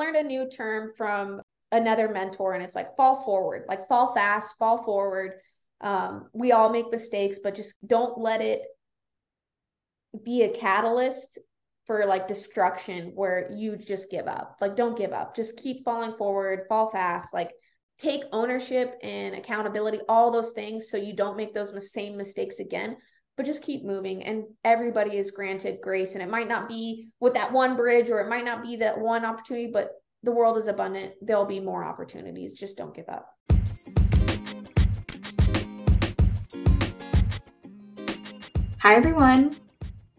learned a new term from another mentor, and it's like fall forward, like fall fast, fall forward. Um, we all make mistakes, but just don't let it be a catalyst for like destruction where you just give up. Like, don't give up. Just keep falling forward, fall fast. Like, take ownership and accountability, all those things, so you don't make those same mistakes again. But just keep moving, and everybody is granted grace. And it might not be with that one bridge, or it might not be that one opportunity, but the world is abundant. There'll be more opportunities. Just don't give up. Hi, everyone.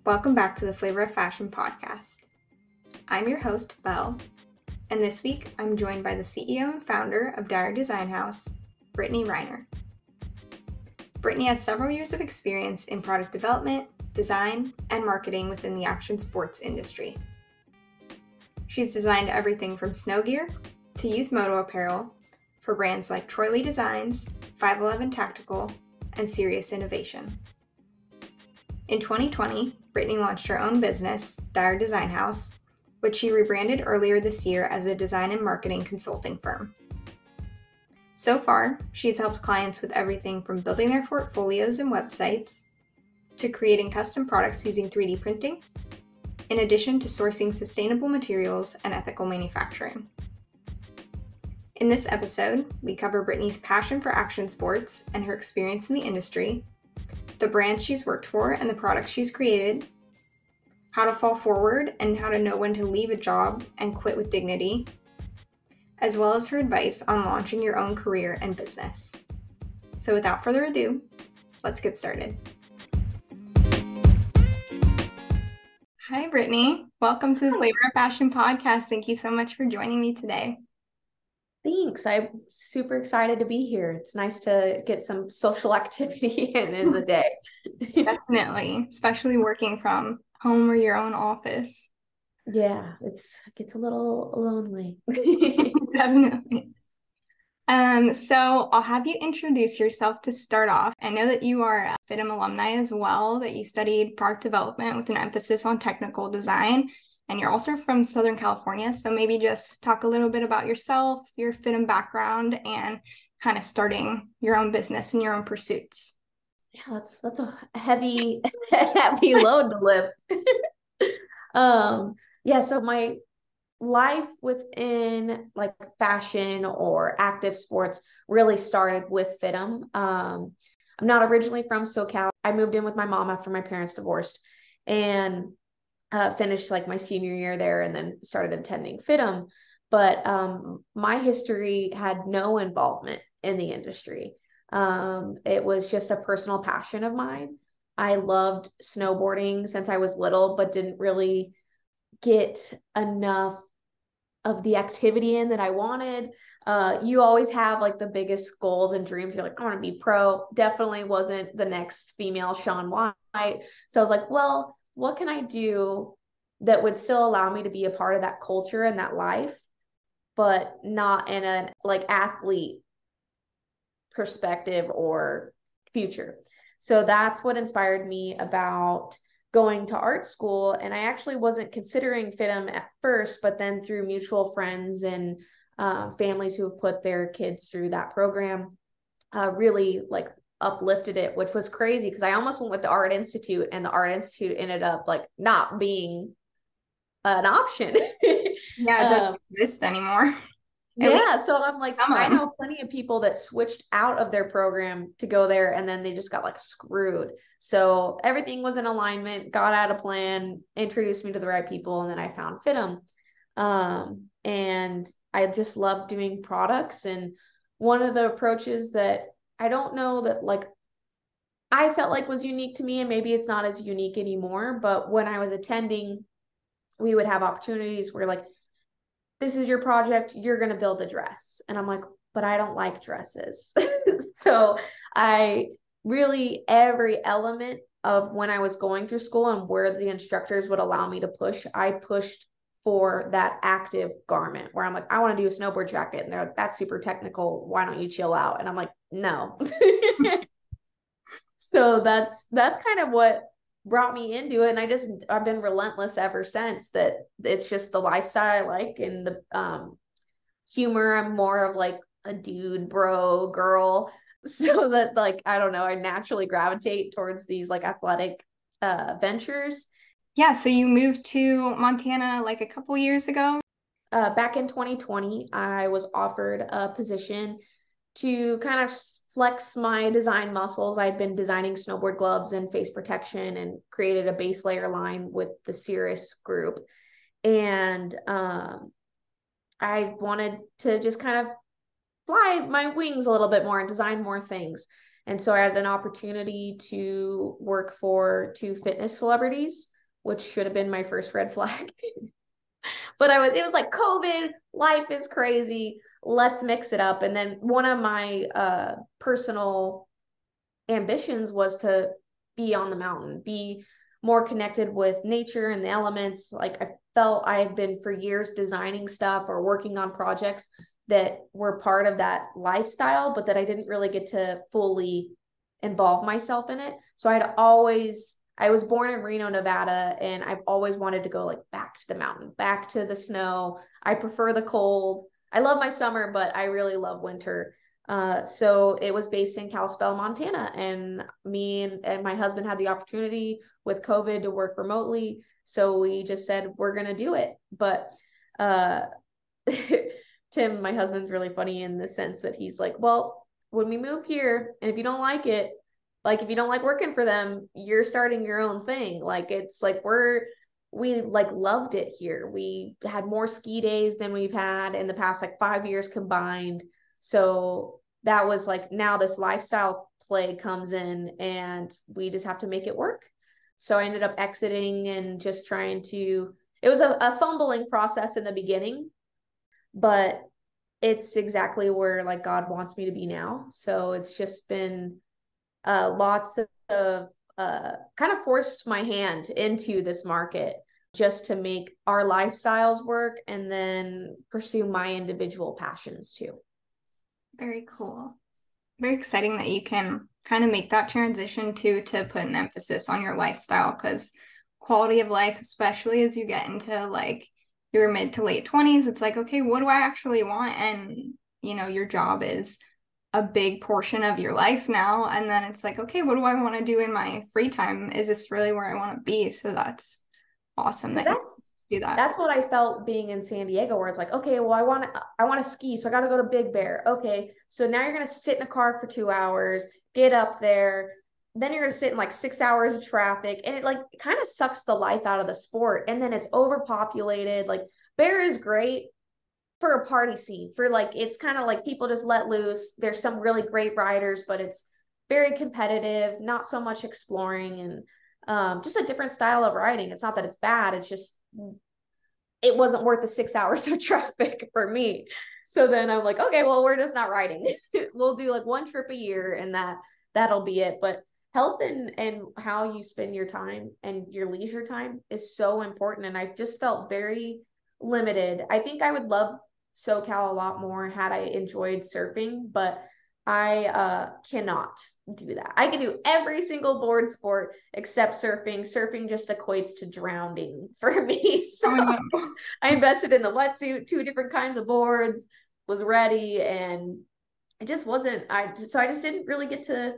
Welcome back to the Flavor of Fashion podcast. I'm your host, Belle, and this week I'm joined by the CEO and founder of Dire Design Haus, Brittany Riner. Brittany has several years of experience in product development, design, and marketing within the action sports industry. She's designed everything from snow gear to youth moto apparel for brands like Troy Lee Designs, 511 Tactical, and Seirus Innovation. In 2020, Brittany launched her own business, Dire Design Haus, which she rebranded earlier this year as a design and marketing consulting firm. So far, she's helped clients with everything from building their portfolios and websites to creating custom products using 3D printing, in addition to sourcing sustainable materials and ethical manufacturing. In this episode, we cover Brittany's passion for action sports and her experience in the industry, the brands she's worked for and the products she's created, how to fall forward and how to know when to leave a job and quit with dignity, as well as her advice on launching your own career and business. So, without further ado, let's get started. Hi, Brittany. Welcome to the Flavor of Fashion podcast. Thank you so much for joining me today. Thanks. I'm super excited to be here. It's nice to get some social activity in in the day. Definitely, especially working from home or your own office. Yeah, it's it gets a little lonely. Definitely. Um, so I'll have you introduce yourself to start off. I know that you are a FIDM alumni as well, that you studied product development with an emphasis on technical design and you're also from Southern California. So maybe just talk a little bit about yourself, your FIDM background, and kind of starting your own business and your own pursuits. Yeah, that's that's a heavy heavy load to lift. um, yeah, so my life within like fashion or active sports really started with FIDM. Um, I'm not originally from SoCal. I moved in with my mom after my parents divorced. And uh, finished like my senior year there and then started attending FIDM. But um, my history had no involvement in the industry. Um, it was just a personal passion of mine. I loved snowboarding since I was little, but didn't really get enough of the activity in that I wanted. Uh, you always have like the biggest goals and dreams. You're like, I want to be pro. Definitely wasn't the next female Shaun White. So I was like, well, what can I do that would still allow me to be a part of that culture and that life, but not in a like athlete perspective or future. So that's what inspired me about going to art school. And I actually wasn't considering FIDM at first, but then through mutual friends and uh, families who have put their kids through that program, uh, really like uplifted it, which was crazy because I almost went with the Art Institute and the Art Institute ended up like not being an option. yeah, it doesn't um, exist anymore. Yeah, so I'm like, I know plenty of people that switched out of their program to go there and then they just got like screwed. So everything was in alignment, got out a plan, introduced me to the right people, and then I found FIDM. Um, and I just love doing products. And one of the approaches that I don't know that like I felt like was unique to me and maybe it's not as unique anymore, but when I was attending we would have opportunities where like this is your project, you're going to build a dress. And I'm like, but I don't like dresses. so I really every element of when I was going through school and where the instructors would allow me to push, I pushed for that active garment where I'm like, I want to do a snowboard jacket. And they're like, that's super technical. Why don't you chill out? And I'm like, no. so that's that's kind of what brought me into it. And I just I've been relentless ever since that it's just the lifestyle I like and the um humor. I'm more of like a dude bro girl. So that like I don't know I naturally gravitate towards these like athletic uh ventures. Yeah so you moved to Montana like a couple years ago? Uh back in 2020 I was offered a position to kind of flex my design muscles. I'd been designing snowboard gloves and face protection and created a base layer line with the Seirus group. And um, I wanted to just kind of fly my wings a little bit more and design more things. And so I had an opportunity to work for two fitness celebrities, which should have been my first red flag. but I was, it was like COVID, life is crazy let's mix it up. And then one of my uh, personal ambitions was to be on the mountain, be more connected with nature and the elements. Like I felt I had been for years designing stuff or working on projects that were part of that lifestyle, but that I didn't really get to fully involve myself in it. So I'd always I was born in Reno, Nevada, and I've always wanted to go like back to the mountain, back to the snow. I prefer the cold. I love my summer, but I really love winter. Uh, so it was based in Kalispell, Montana, and me and, and my husband had the opportunity with COVID to work remotely. So we just said we're gonna do it. But uh, Tim, my husband's really funny in the sense that he's like, well, when we move here, and if you don't like it, like if you don't like working for them, you're starting your own thing. Like it's like we're we like loved it here. We had more ski days than we've had in the past like 5 years combined. So that was like now this lifestyle play comes in and we just have to make it work. So I ended up exiting and just trying to it was a, a fumbling process in the beginning, but it's exactly where like God wants me to be now. So it's just been uh, lots of uh, kind of forced my hand into this market just to make our lifestyles work and then pursue my individual passions too. Very cool. Very exciting that you can kind of make that transition too to put an emphasis on your lifestyle because quality of life, especially as you get into like your mid to late 20s, it's like, okay, what do I actually want? And, you know, your job is a big portion of your life now and then it's like okay what do i want to do in my free time? Is this really where i want to be? So that's awesome that that's, you do that. that's what i felt being in san diego where it's like okay well i want to i want to ski so i got to go to big bear. Okay so now you're going to sit in a car for two hours get up there then you're going to sit in like six hours of traffic and it like kind of sucks the life out of the sport and then it's overpopulated like bear is great for a party scene for like it's kind of like people just let loose. There's some really great riders but it's very competitive not so much exploring and um, just a different style of riding it's not that it's bad it's just it wasn't worth the six hours of traffic for me. So then i'm like okay well we're just not riding we'll do like one trip a year and that that'll be it. But health and and how you spend your time and your leisure time is so important and i just felt very limited. I think i would love SoCal a lot more had I enjoyed surfing, but I uh, cannot do that. I can do every single board sport except surfing. Surfing just equates to drowning for me. So oh, I invested in the wetsuit, two different kinds of boards, was ready, and it just wasn't. I just, so I just didn't really get to.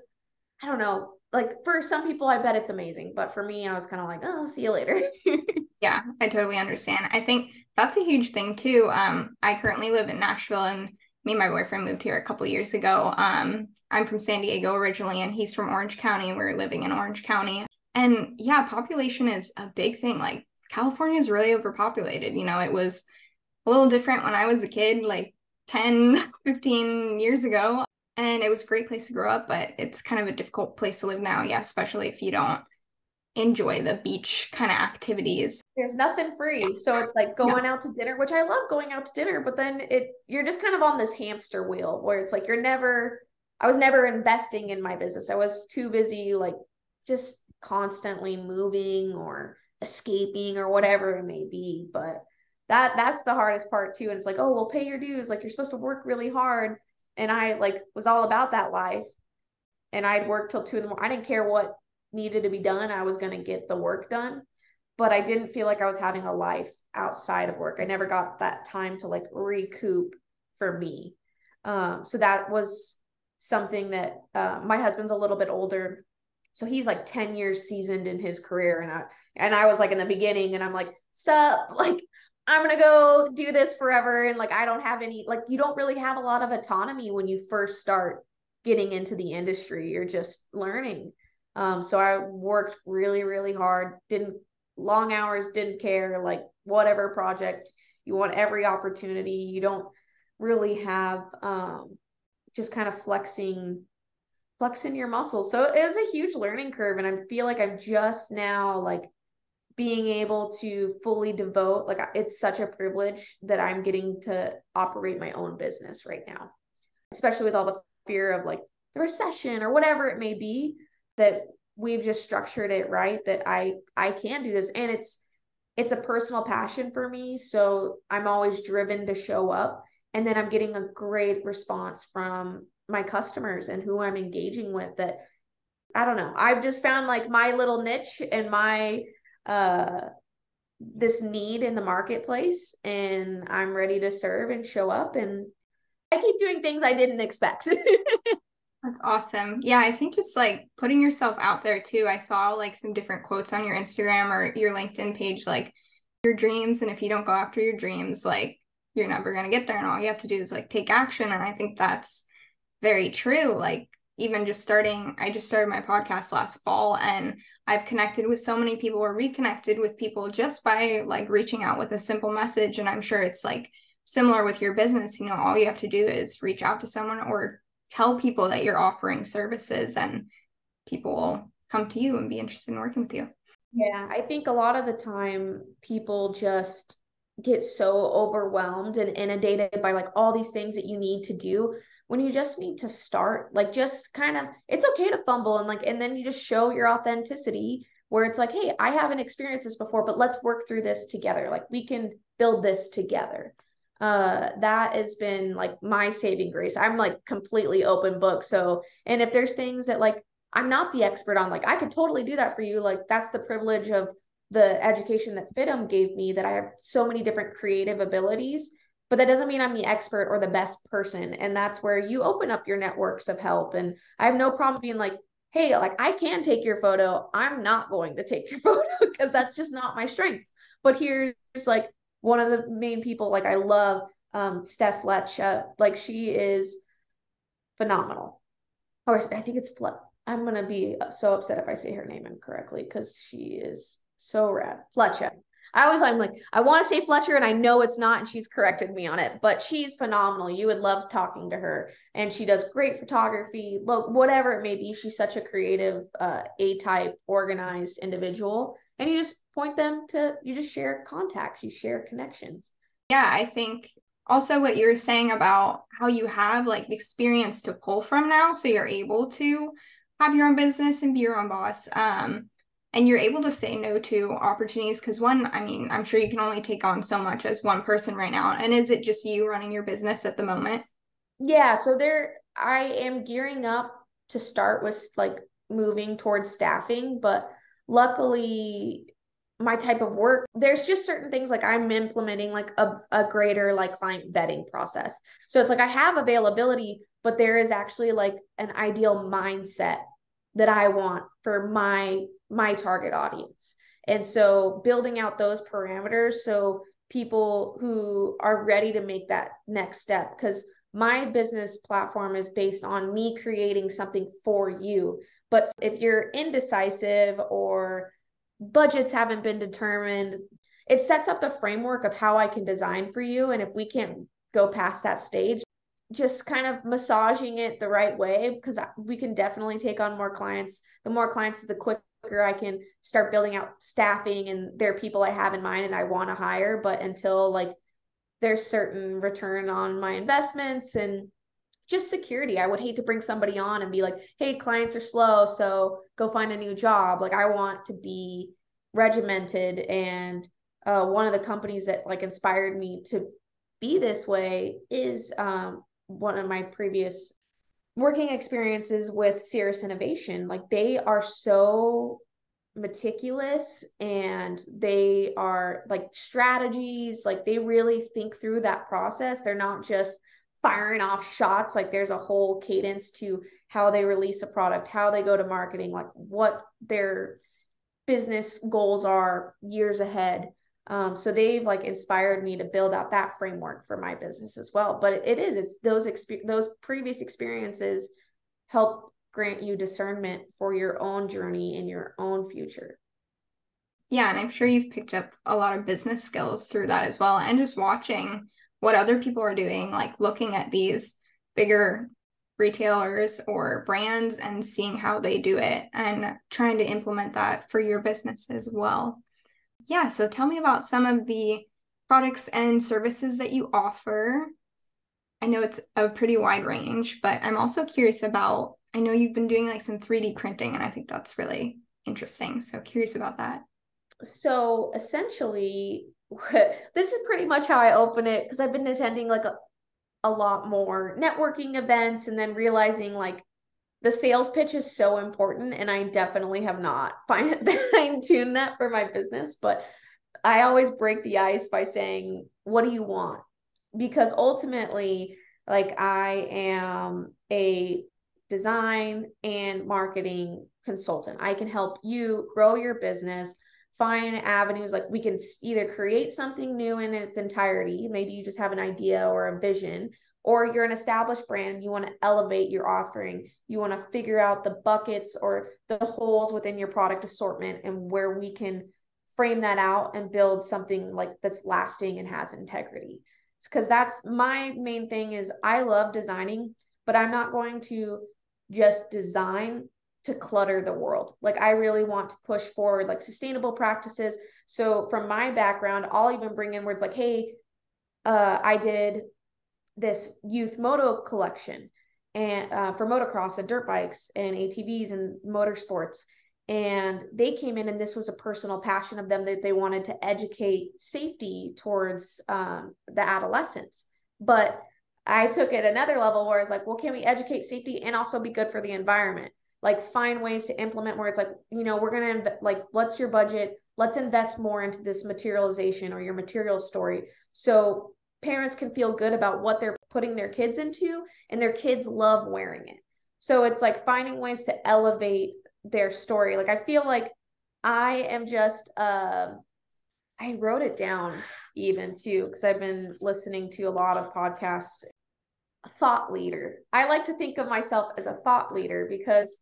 I don't know. Like for some people, I bet it's amazing, but for me, I was kind of like, oh, see you later. yeah, I totally understand. I think that's a huge thing too. Um, I currently live in Nashville, and me and my boyfriend moved here a couple years ago. Um, I'm from San Diego originally, and he's from Orange County, and we're living in Orange County. And yeah, population is a big thing. Like California is really overpopulated. You know, it was a little different when I was a kid, like 10, 15 years ago. And it was a great place to grow up, but it's kind of a difficult place to live now. Yeah, especially if you don't enjoy the beach kind of activities. There's nothing free. So it's like going out to dinner, which I love going out to dinner, but then it you're just kind of on this hamster wheel where it's like you're never I was never investing in my business. I was too busy like just constantly moving or escaping or whatever it may be, but that that's the hardest part too and it's like, "Oh, well pay your dues, like you're supposed to work really hard." And I like was all about that life. And I'd work till 2 in the morning. I didn't care what needed to be done, I was going to get the work done. But I didn't feel like I was having a life outside of work. I never got that time to like recoup for me. Um, so that was something that uh, my husband's a little bit older. So he's like 10 years seasoned in his career. And I, and I was like in the beginning and I'm like, sup, like, I'm going to go do this forever. And like, I don't have any, like, you don't really have a lot of autonomy when you first start getting into the industry. You're just learning. Um, so I worked really, really hard, didn't long hours, didn't care, like whatever project you want every opportunity. You don't really have um just kind of flexing flexing your muscles. So it was a huge learning curve and I feel like I'm just now like being able to fully devote like it's such a privilege that I'm getting to operate my own business right now. Especially with all the fear of like the recession or whatever it may be that we've just structured it right that I I can do this. And it's it's a personal passion for me. So I'm always driven to show up. And then I'm getting a great response from my customers and who I'm engaging with that I don't know. I've just found like my little niche and my uh this need in the marketplace. And I'm ready to serve and show up. And I keep doing things I didn't expect That's awesome. Yeah, I think just like putting yourself out there too. I saw like some different quotes on your Instagram or your LinkedIn page, like your dreams. And if you don't go after your dreams, like you're never going to get there. And all you have to do is like take action. And I think that's very true. Like, even just starting, I just started my podcast last fall and I've connected with so many people or reconnected with people just by like reaching out with a simple message. And I'm sure it's like similar with your business. You know, all you have to do is reach out to someone or tell people that you're offering services and people will come to you and be interested in working with you. Yeah, I think a lot of the time people just get so overwhelmed and inundated by like all these things that you need to do when you just need to start like just kind of it's okay to fumble and like and then you just show your authenticity where it's like hey i haven't experienced this before but let's work through this together like we can build this together uh that has been like my saving grace i'm like completely open book so and if there's things that like i'm not the expert on like i could totally do that for you like that's the privilege of the education that FIDM gave me that I have so many different creative abilities, but that doesn't mean I'm the expert or the best person. And that's where you open up your networks of help. And I have no problem being like, hey, like I can take your photo. I'm not going to take your photo because that's just not my strengths. But here's like one of the main people like I love um Steph Fletch. Like she is phenomenal. Or I think it's Fletch. I'm gonna be so upset if I say her name incorrectly because she is so rad. Fletcher. I always I'm like, I want to say Fletcher and I know it's not, and she's corrected me on it, but she's phenomenal. You would love talking to her. And she does great photography, look, whatever it may be. She's such a creative, uh, A-type, organized individual. And you just point them to you just share contacts, you share connections. Yeah, I think also what you were saying about how you have like experience to pull from now. So you're able to have your own business and be your own boss. Um, and you're able to say no to opportunities because one i mean i'm sure you can only take on so much as one person right now and is it just you running your business at the moment yeah so there i am gearing up to start with like moving towards staffing but luckily my type of work there's just certain things like i'm implementing like a, a greater like client vetting process so it's like i have availability but there is actually like an ideal mindset that i want for my my target audience. And so building out those parameters so people who are ready to make that next step because my business platform is based on me creating something for you. But if you're indecisive or budgets haven't been determined, it sets up the framework of how I can design for you. And if we can't go past that stage, just kind of massaging it the right way because we can definitely take on more clients. The more clients, the quicker I can start building out staffing and there are people I have in mind and I want to hire. But until like there's certain return on my investments and just security, I would hate to bring somebody on and be like, hey, clients are slow, so go find a new job. Like I want to be regimented and uh, one of the companies that like inspired me to be this way is um, one of my previous working experiences with Seirus Innovation, like they are so meticulous and they are like strategies, like they really think through that process. They're not just firing off shots, like there's a whole cadence to how they release a product, how they go to marketing, like what their business goals are years ahead. Um, so they've like inspired me to build out that framework for my business as well. But it, it is, it's those exp- those previous experiences help grant you discernment for your own journey and your own future. Yeah, and I'm sure you've picked up a lot of business skills through that as well. And just watching what other people are doing, like looking at these bigger retailers or brands and seeing how they do it and trying to implement that for your business as well. Yeah, so tell me about some of the products and services that you offer. I know it's a pretty wide range, but I'm also curious about I know you've been doing like some 3D printing and I think that's really interesting. So curious about that. So essentially this is pretty much how I open it because I've been attending like a, a lot more networking events and then realizing like the sales pitch is so important and i definitely have not fine tuned that for my business but i always break the ice by saying what do you want? Because ultimately like i am a design and marketing consultant. I can help you grow your business find avenues like we can either create something new in its entirety maybe you just have an idea or a vision or you're an established brand you want to elevate your offering you want to figure out the buckets or the holes within your product assortment and where we can frame that out and build something like that's lasting and has integrity. Because that's my main thing is i love designing but i'm not going to just design to clutter the world like i really want to push forward like sustainable practices so from my background i'll even bring in words like hey uh, i did this youth moto collection and uh, for motocross and dirt bikes and ATVs and motorsports. And they came in, and this was a personal passion of them that they wanted to educate safety towards um, the adolescents. But I took it another level where it's like, well, can we educate safety and also be good for the environment? Like, find ways to implement where it's like, you know, we're going to, like, what's your budget? Let's invest more into this materialization or your material story. So parents can feel good about what they're putting their kids into and their kids love wearing it. So it's like finding ways to elevate their story. Like I feel like I am just uh I wrote it down even too because I've been listening to a lot of podcasts thought leader. I like to think of myself as a thought leader because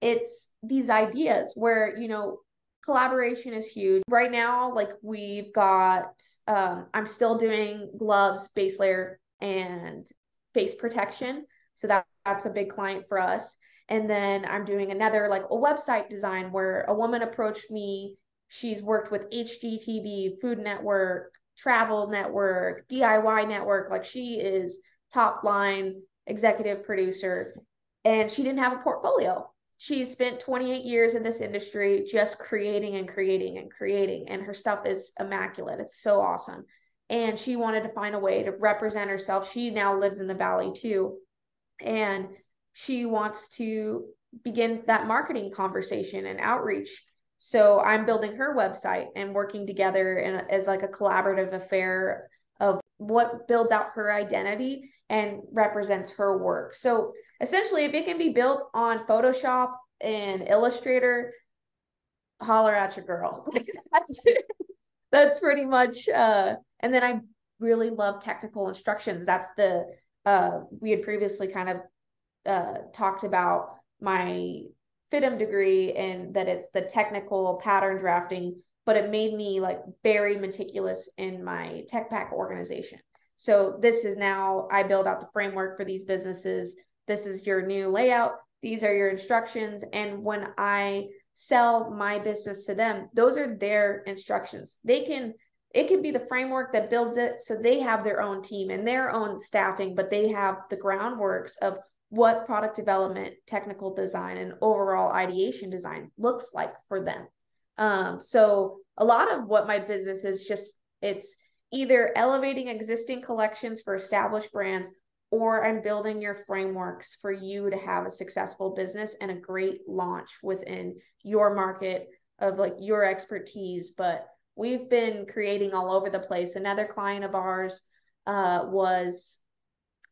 it's these ideas where, you know, collaboration is huge. Right now, like we've got, um, I'm still doing gloves, base layer, and face protection. So that, that's a big client for us. And then I'm doing another like a website design where a woman approached me. She's worked with HGTV, Food Network, Travel Network, DIY Network. Like she is top line executive producer and she didn't have a portfolio. She's spent 28 years in this industry just creating and creating and creating and her stuff is immaculate. It's so awesome. And she wanted to find a way to represent herself. She now lives in the valley too. And she wants to begin that marketing conversation and outreach. So i'm building her website and working together in as like a collaborative affair of what builds out her identity and represents her work. So essentially if it can be built on photoshop and illustrator holler at your girl. That's that's pretty much uh and then i really love technical instructions. That's the uh we had previously kind of uh talked about my FIDM degree and that it's the technical pattern drafting but it made me like very meticulous in my tech pack organization so this is now i build out the framework for these businesses. This is your new layout. These are your instructions. And when i sell my business to them those are their instructions. They can it could be the framework that builds it. So they have their own team and their own staffing but they have the groundworks of what product development technical design and overall ideation design looks like for them. Um, so a lot of what my business is just it's either elevating existing collections for established brands or I'm building your frameworks for you to have a successful business and a great launch within your market of like your expertise. But we've been creating all over the place. Another client of ours uh, was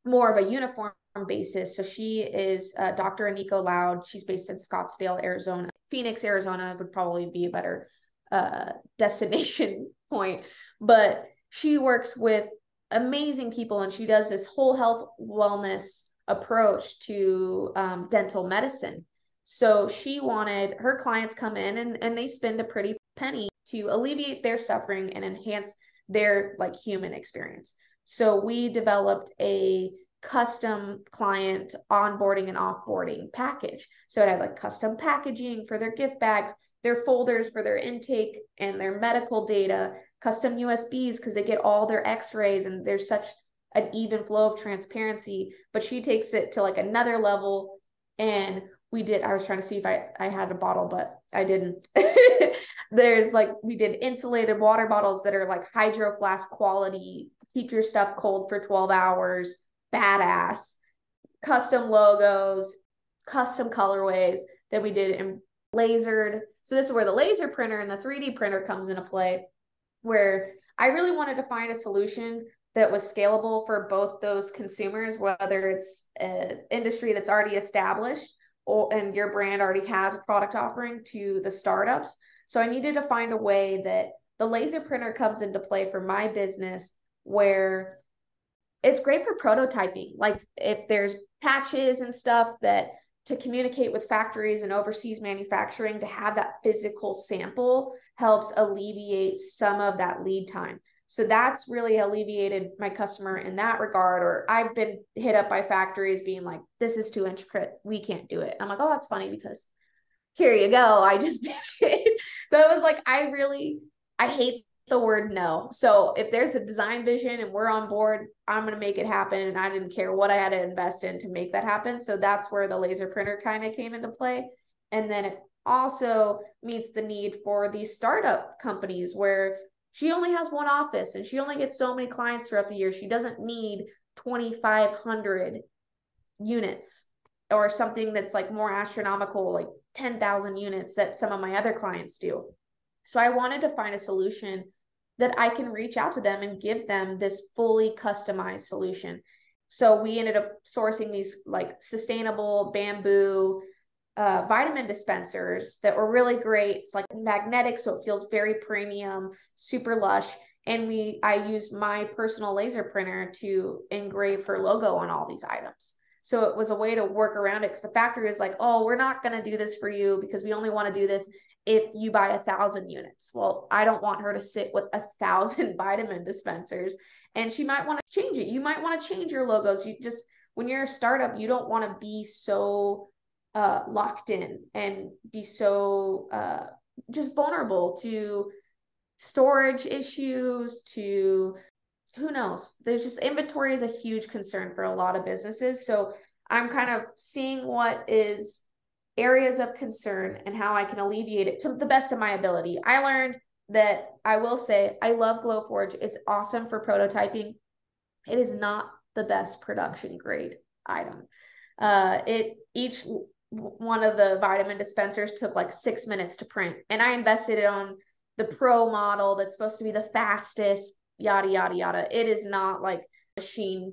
more of a uniform basis. So she is uh, Dr. Aniko Loud. She's based in Scottsdale, Arizona. Phoenix, Arizona would probably be a better uh, destination point. But she works with amazing people and she does this whole health wellness approach to um, dental medicine. So she wanted her clients come in and, and they spend a pretty penny to alleviate their suffering and enhance their like human experience. So we developed a custom client onboarding and offboarding package. So it had like custom packaging for their gift bags, their folders for their intake and their medical data, custom USBs because they get all their x-rays and there's such an even flow of transparency, but she takes it to like another level and we did I was trying to see if I I had a bottle but I didn't. there's like we did insulated water bottles that are like hydro flask quality, keep your stuff cold for 12 hours, badass. Custom logos, custom colorways that we did in lasered. So this is where the laser printer and the 3D printer comes into play where I really wanted to find a solution that was scalable for both those consumers, whether it's an industry that's already established or and your brand already has a product offering to the startups. So I needed to find a way that the laser printer comes into play for my business where it's great for prototyping. Like if there's patches and stuff that to communicate with factories and overseas manufacturing to have that physical sample helps alleviate some of that lead time. So that's really alleviated my customer in that regard. Or I've been hit up by factories being like, this is too intricate. We can't do it. I'm like, oh, that's funny because here you go. I just did it. That was like, I really, I hate the word no. So if there's a design vision and we're on board, I'm going to make it happen. And I didn't care what I had to invest in to make that happen. So that's where the laser printer kind of came into play. And then it also meets the need for these startup companies where she only has one office and she only gets so many clients throughout the year. She doesn't need 2,500 units or something that's like more astronomical, like 10,000 units that some of my other clients do. So I wanted to find a solution that I can reach out to them and give them this fully customized solution. So we ended up sourcing these like sustainable bamboo uh, vitamin dispensers that were really great. It's like magnetic, so it feels very premium, super lush. And we, I used my personal laser printer to engrave her logo on all these items. So it was a way to work around it because the factory is like, oh, we're not going to do this for you because we only want to do this if you buy a thousand units. Well, I don't want her to sit with a thousand vitamin dispensers and she might want to change it. You might want to change your logos. You just, when you're a startup, you don't want to be so uh, locked in and be so uh, just vulnerable to storage issues, to who knows? There's just inventory is a huge concern for a lot of businesses. So I'm kind of seeing what is areas of concern and how I can alleviate it to the best of my ability. I learned that I will say I love Glowforge. It's awesome for prototyping. It is not the best production grade item. Uh, it each one of the vitamin dispensers took like six minutes to print, and I invested it on the pro model that's supposed to be the fastest. Yada yada yada. It is not like machine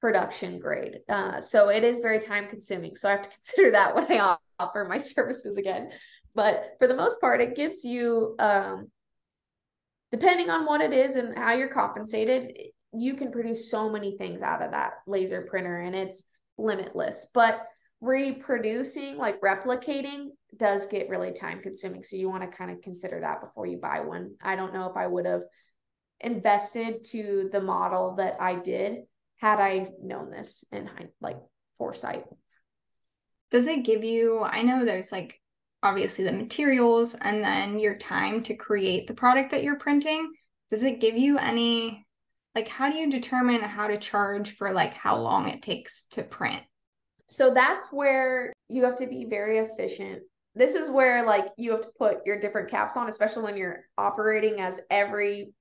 production grade. Uh, so it is very time consuming. So I have to consider that when I offer my services again. But for the most part, it gives you, um, depending on what it is and how you're compensated, you can produce so many things out of that laser printer and it's limitless. But reproducing, like replicating, does get really time consuming. So you want to kind of consider that before you buy one. I don't know if I would have invested to the model that I did had I known this in like foresight. Does it give you, I know there's like obviously the materials and then your time to create the product that you're printing. Does it give you any, like, how do you determine how to charge for like how long it takes to print? So that's where you have to be very efficient. This is where like you have to put your different caps on, especially when you're operating as every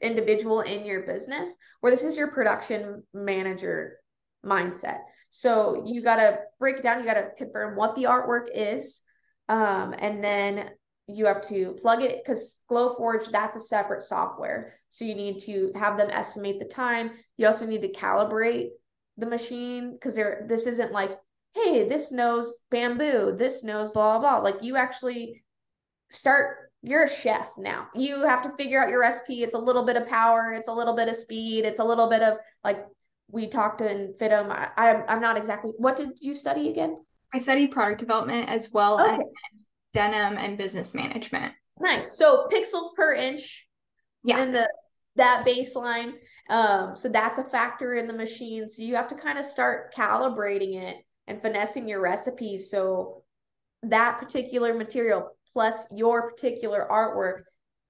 individual in your business, where this is your production manager mindset. So you got to break down. You got to confirm what the artwork is. Um, and then you have to plug it because Glowforge, that's a separate software. So you need to have them estimate the time. You also need to calibrate the machine because there this isn't like, hey, this knows bamboo, this knows blah blah blah. Like you actually start you're a chef now. You have to figure out your recipe. It's a little bit of power, it's a little bit of speed, it's a little bit of like we talked in FIDM. I, I'm I'm not exactly what did you study again? I studied product development as well okay. as denim and business management. Nice. So pixels per inch. Yeah. In the that baseline. Um, so that's a factor in the machine. So you have to kind of start calibrating it and finessing your recipes. So that particular material plus your particular artwork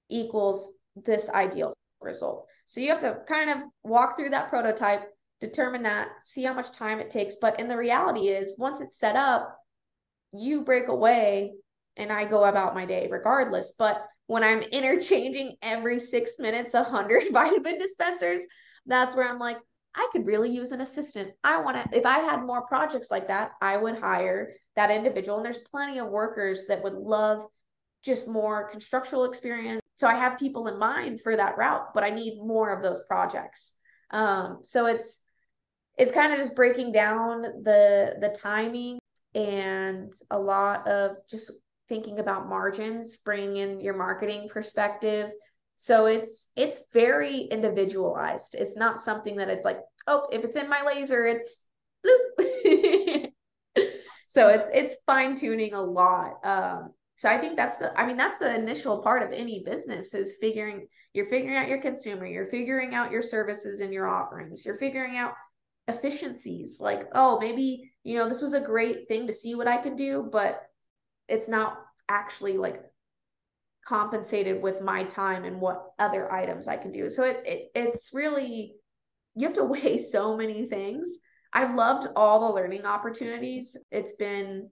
equals this ideal result. So you have to kind of walk through that prototype, determine that, see how much time it takes. But in the reality is once it's set up, you break away and I go about my day regardless. But when I'm interchanging every six minutes a hundred vitamin dispensers, that's where I'm like, I could really use an assistant. I want to, if I had more projects like that, I would hire that individual. And there's plenty of workers that would love just more constructional experience. So I have people in mind for that route, but I need more of those projects. Um, so it's it's kind of just breaking down the the timing and a lot of just thinking about margins, bringing in your marketing perspective. So it's it's very individualized. It's not something that it's like, oh, if it's in my laser, it's bloop. so it's it's fine tuning a lot. Um, so I think that's the I mean that's the initial part of any business is figuring you're figuring out your consumer, you're figuring out your services and your offerings, you're figuring out efficiencies like oh maybe you know this was a great thing to see what I could do but it's not actually like compensated with my time and what other items I can do. So it, it it's really you have to weigh so many things. I've loved all the learning opportunities. It's been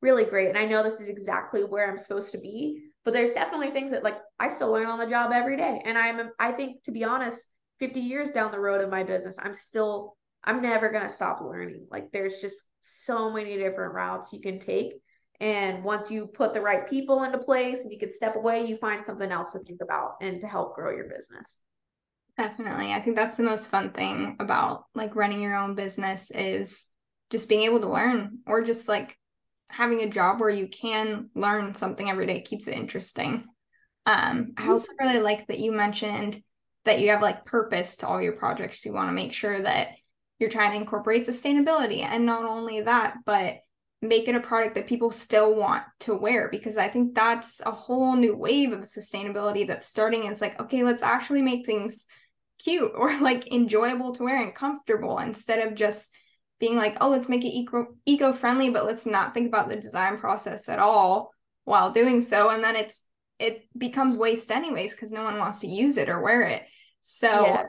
really great. And I know this is exactly where I'm supposed to be, but there's definitely things that like I still learn on the job every day. And I'm I think to be honest, 50 years down the road of my business, I'm still I'm never going to stop learning. Like there's just so many different routes you can take and once you put the right people into place and you can step away, you find something else to think about and to help grow your business. Definitely. I think that's the most fun thing about like running your own business is just being able to learn or just like having a job where you can learn something every day keeps it interesting. Um, I mm-hmm. also really like that you mentioned that you have like purpose to all your projects. You want to make sure that you're trying to incorporate sustainability. And not only that, but make it a product that people still want to wear because I think that's a whole new wave of sustainability that's starting is like, okay, let's actually make things cute or like enjoyable to wear and comfortable instead of just being like, oh, let's make it eco eco friendly, but let's not think about the design process at all while doing so. And then it's it becomes waste anyways because no one wants to use it or wear it. So yeah.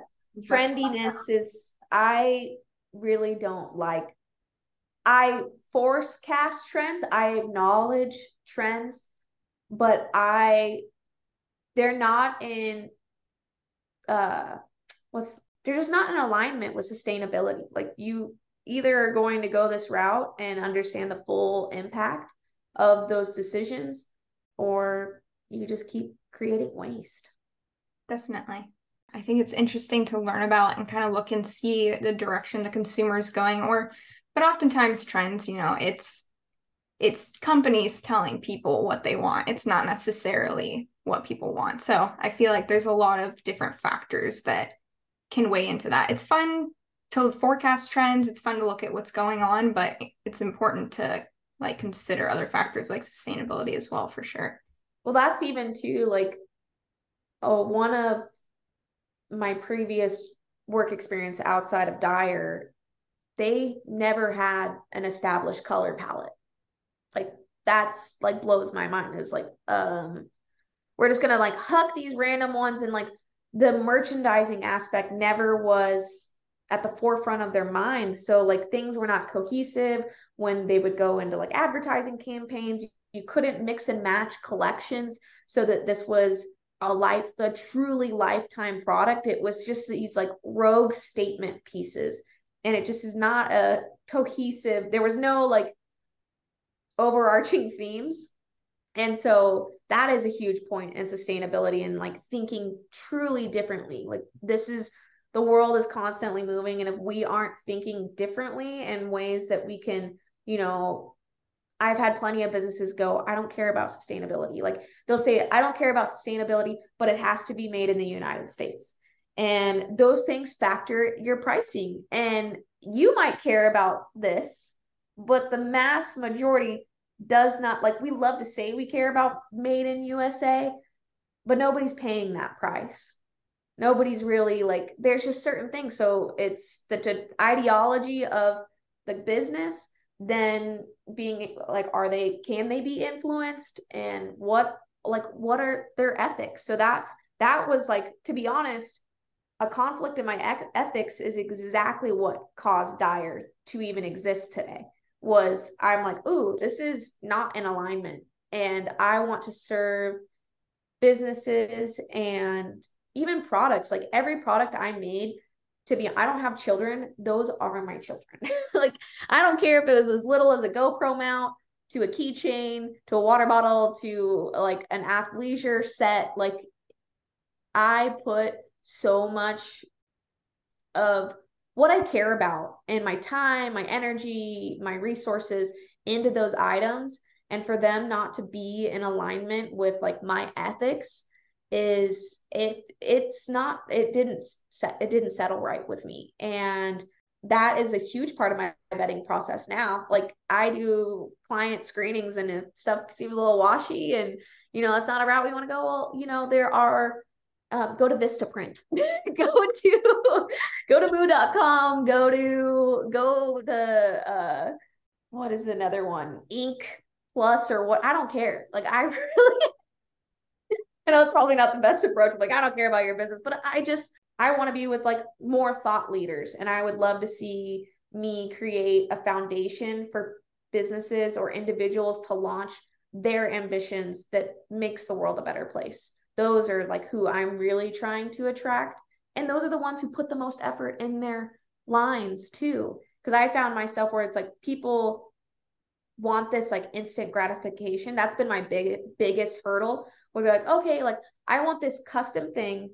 friendiness awesome. is I really don't like I forecast trends. I acknowledge trends, but I they're not in uh what's they're just not in alignment with sustainability. Like you either are going to go this route and understand the full impact of those decisions or you just keep creating waste. Definitely. I think it's interesting to learn about and kind of look and see the direction the consumer is going or but oftentimes trends you know it's it's companies telling people what they want. It's not necessarily what people want. So i feel like there's a lot of different factors that can weigh into that. It's fun to forecast trends. It's fun to look at what's going on but it's important to like consider other factors like sustainability as well for sure. Well that's even too like oh one of my previous work experience outside of Dire they never had an established color palette. Like that's like blows my mind. It's like, um, we're just gonna like huck these random ones and like the merchandising aspect never was at the forefront of their minds. So like things were not cohesive when they would go into like advertising campaigns. You couldn't mix and match collections so that this was a life, a truly lifetime product. It was just these like rogue statement pieces and it just is not a cohesive there was no like overarching themes and so that is a huge point in sustainability and like thinking truly differently like this is the world is constantly moving and if we aren't thinking differently in ways that we can you know I've had plenty of businesses go, I don't care about sustainability. Like they'll say, I don't care about sustainability, but it has to be made in the United States. And those things factor your pricing. And you might care about this, but the mass majority does not like we love to say we care about made in USA, but nobody's paying that price. Nobody's really like there's just certain things. So it's the ideology of the business then being like are they can they be influenced and what like what are their ethics so that that was like to be honest a conflict in my ethics is exactly what caused Dire to even exist today was i'm like ooh this is not in alignment and i want to serve businesses and even products like every product i made to be I don't have children, those are my children. like I don't care if it was as little as a GoPro mount to a keychain to a water bottle to like an athleisure set like I put so much of what I care about and my time, my energy, my resources into those items. And for them not to be in alignment with like my ethics is it it's not it didn't set it didn't settle right with me. And that is a huge part of my vetting process now. Like i do client screenings and if stuff seems a little washy and you know that's not a route we want to go well you know there are uh, go to vistaprint go to go to moo.com go to go to uh what is another one ink plus or what i don't care like i really I know it's probably not the best approach. Like, I don't care about your business, but I just, I want to be with like more thought leaders. And I would love to see me create a foundation for businesses or individuals to launch their ambitions that makes the world a better place. Those are like who I'm really trying to attract. And those are the ones who put the most effort in their lines too. Because I found myself where it's like people want this like instant gratification. That's been my big biggest hurdle where they're like, okay, like I want this custom thing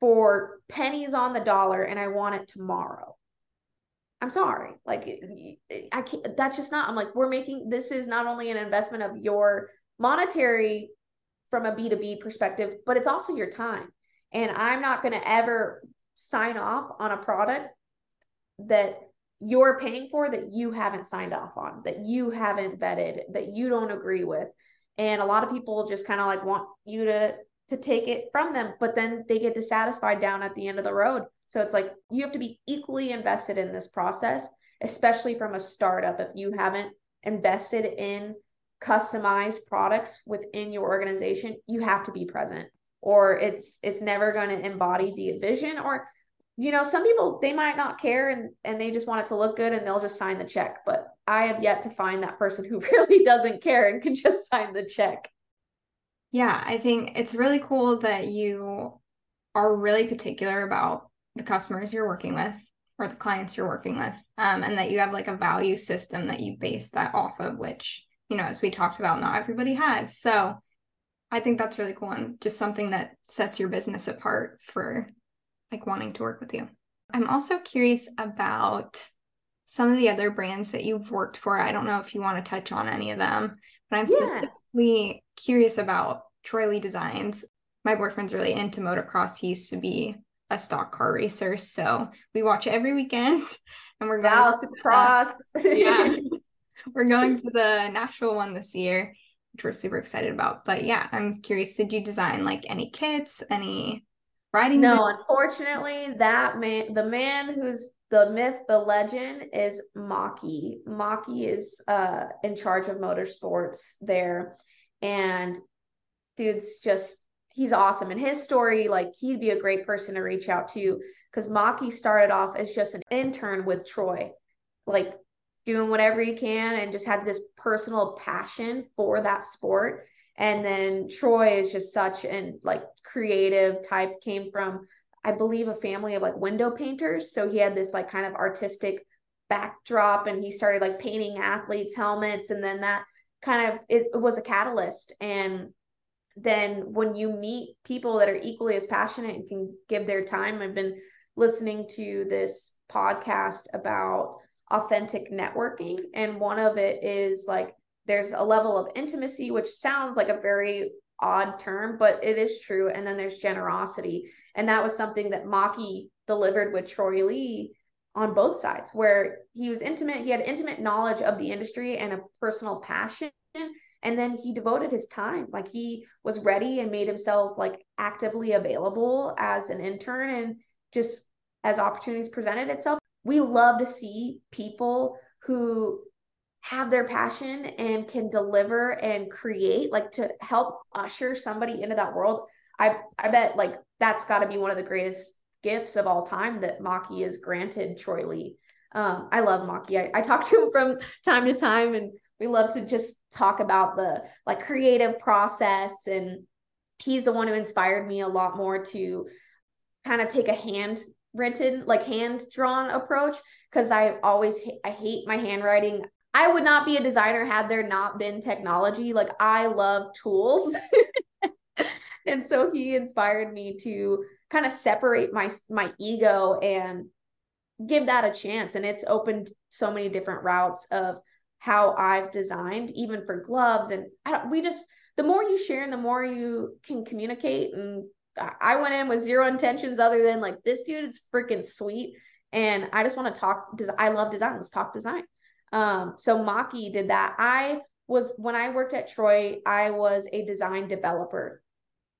for pennies on the dollar and I want it tomorrow. I'm sorry. Like I can't that's just not I'm like we're making this is not only an investment of your monetary from a B2B perspective, but it's also your time. And I'm not going to ever sign off on a product that you're paying for that you haven't signed off on, that you haven't vetted, that you don't agree with and a lot of people just kind of like want you to to take it from them but then they get dissatisfied down at the end of the road so it's like you have to be equally invested in this process especially from a startup if you haven't invested in customized products within your organization you have to be present or it's it's never going to embody the vision or you know, some people they might not care and and they just want it to look good and they'll just sign the check. But I have yet to find that person who really doesn't care and can just sign the check. Yeah, I think it's really cool that you are really particular about the customers you're working with or the clients you're working with, um, and that you have like a value system that you base that off of, which, you know, as we talked about, not everybody has. So I think that's really cool and just something that sets your business apart for like wanting to work with you. I'm also curious about some of the other brands that you've worked for. I don't know if you want to touch on any of them, but I'm yeah. specifically curious about Troy Lee Designs. My boyfriend's really into motocross. He used to be a stock car racer, so we watch it every weekend. And we're going wow, Supercross. yeah, we're going to the Nashville one this year, which we're super excited about. But yeah, I'm curious. Did you design like any kits, any Writing no, unfortunately, that man, the man who's the myth, the legend is Maki. Maki is uh in charge of motorsports there, and dude's just he's awesome. And his story, like he'd be a great person to reach out to because Maki started off as just an intern with Troy, like doing whatever he can and just had this personal passion for that sport and then Troy is just such an like creative type, came from I believe, a family of like window painters. So he had this like kind of artistic backdrop and he started like painting athletes' helmets. And then that kind of is, it was a catalyst. And then when you meet people that are equally as passionate and can give their time, I've been listening to this podcast about authentic networking. And one of it is like there's a level of intimacy, which sounds like a very odd term, but it is true. And then there's generosity. And that was something that Maki delivered with Troy Lee on both sides, where he was intimate, he had intimate knowledge of the industry and a personal passion. And then he devoted his time. Like he was ready and made himself like actively available as an intern and just as opportunities presented itself. We love to see people who have their passion and can deliver and create like to help usher somebody into that world. I i bet like that's got to be one of the greatest gifts of all time that maki is granted troy lee. Um, i love maki. I, I talk to him from time to time and we love to just talk about the like creative process and he's the one who inspired me a lot more to kind of take a hand written like hand drawn approach because i always i hate my handwriting I would not be a designer had there not been technology. Like I love tools. and so he inspired me to kind of separate my my ego and give that a chance and it's opened so many different routes of how I've designed even for gloves and we just the more you share and the more you can communicate and I went in with zero intentions other than like this dude is freaking sweet and I just want to talk I love design let's talk design um, so Maki did that. I was when I worked at Troy, I was a design developer.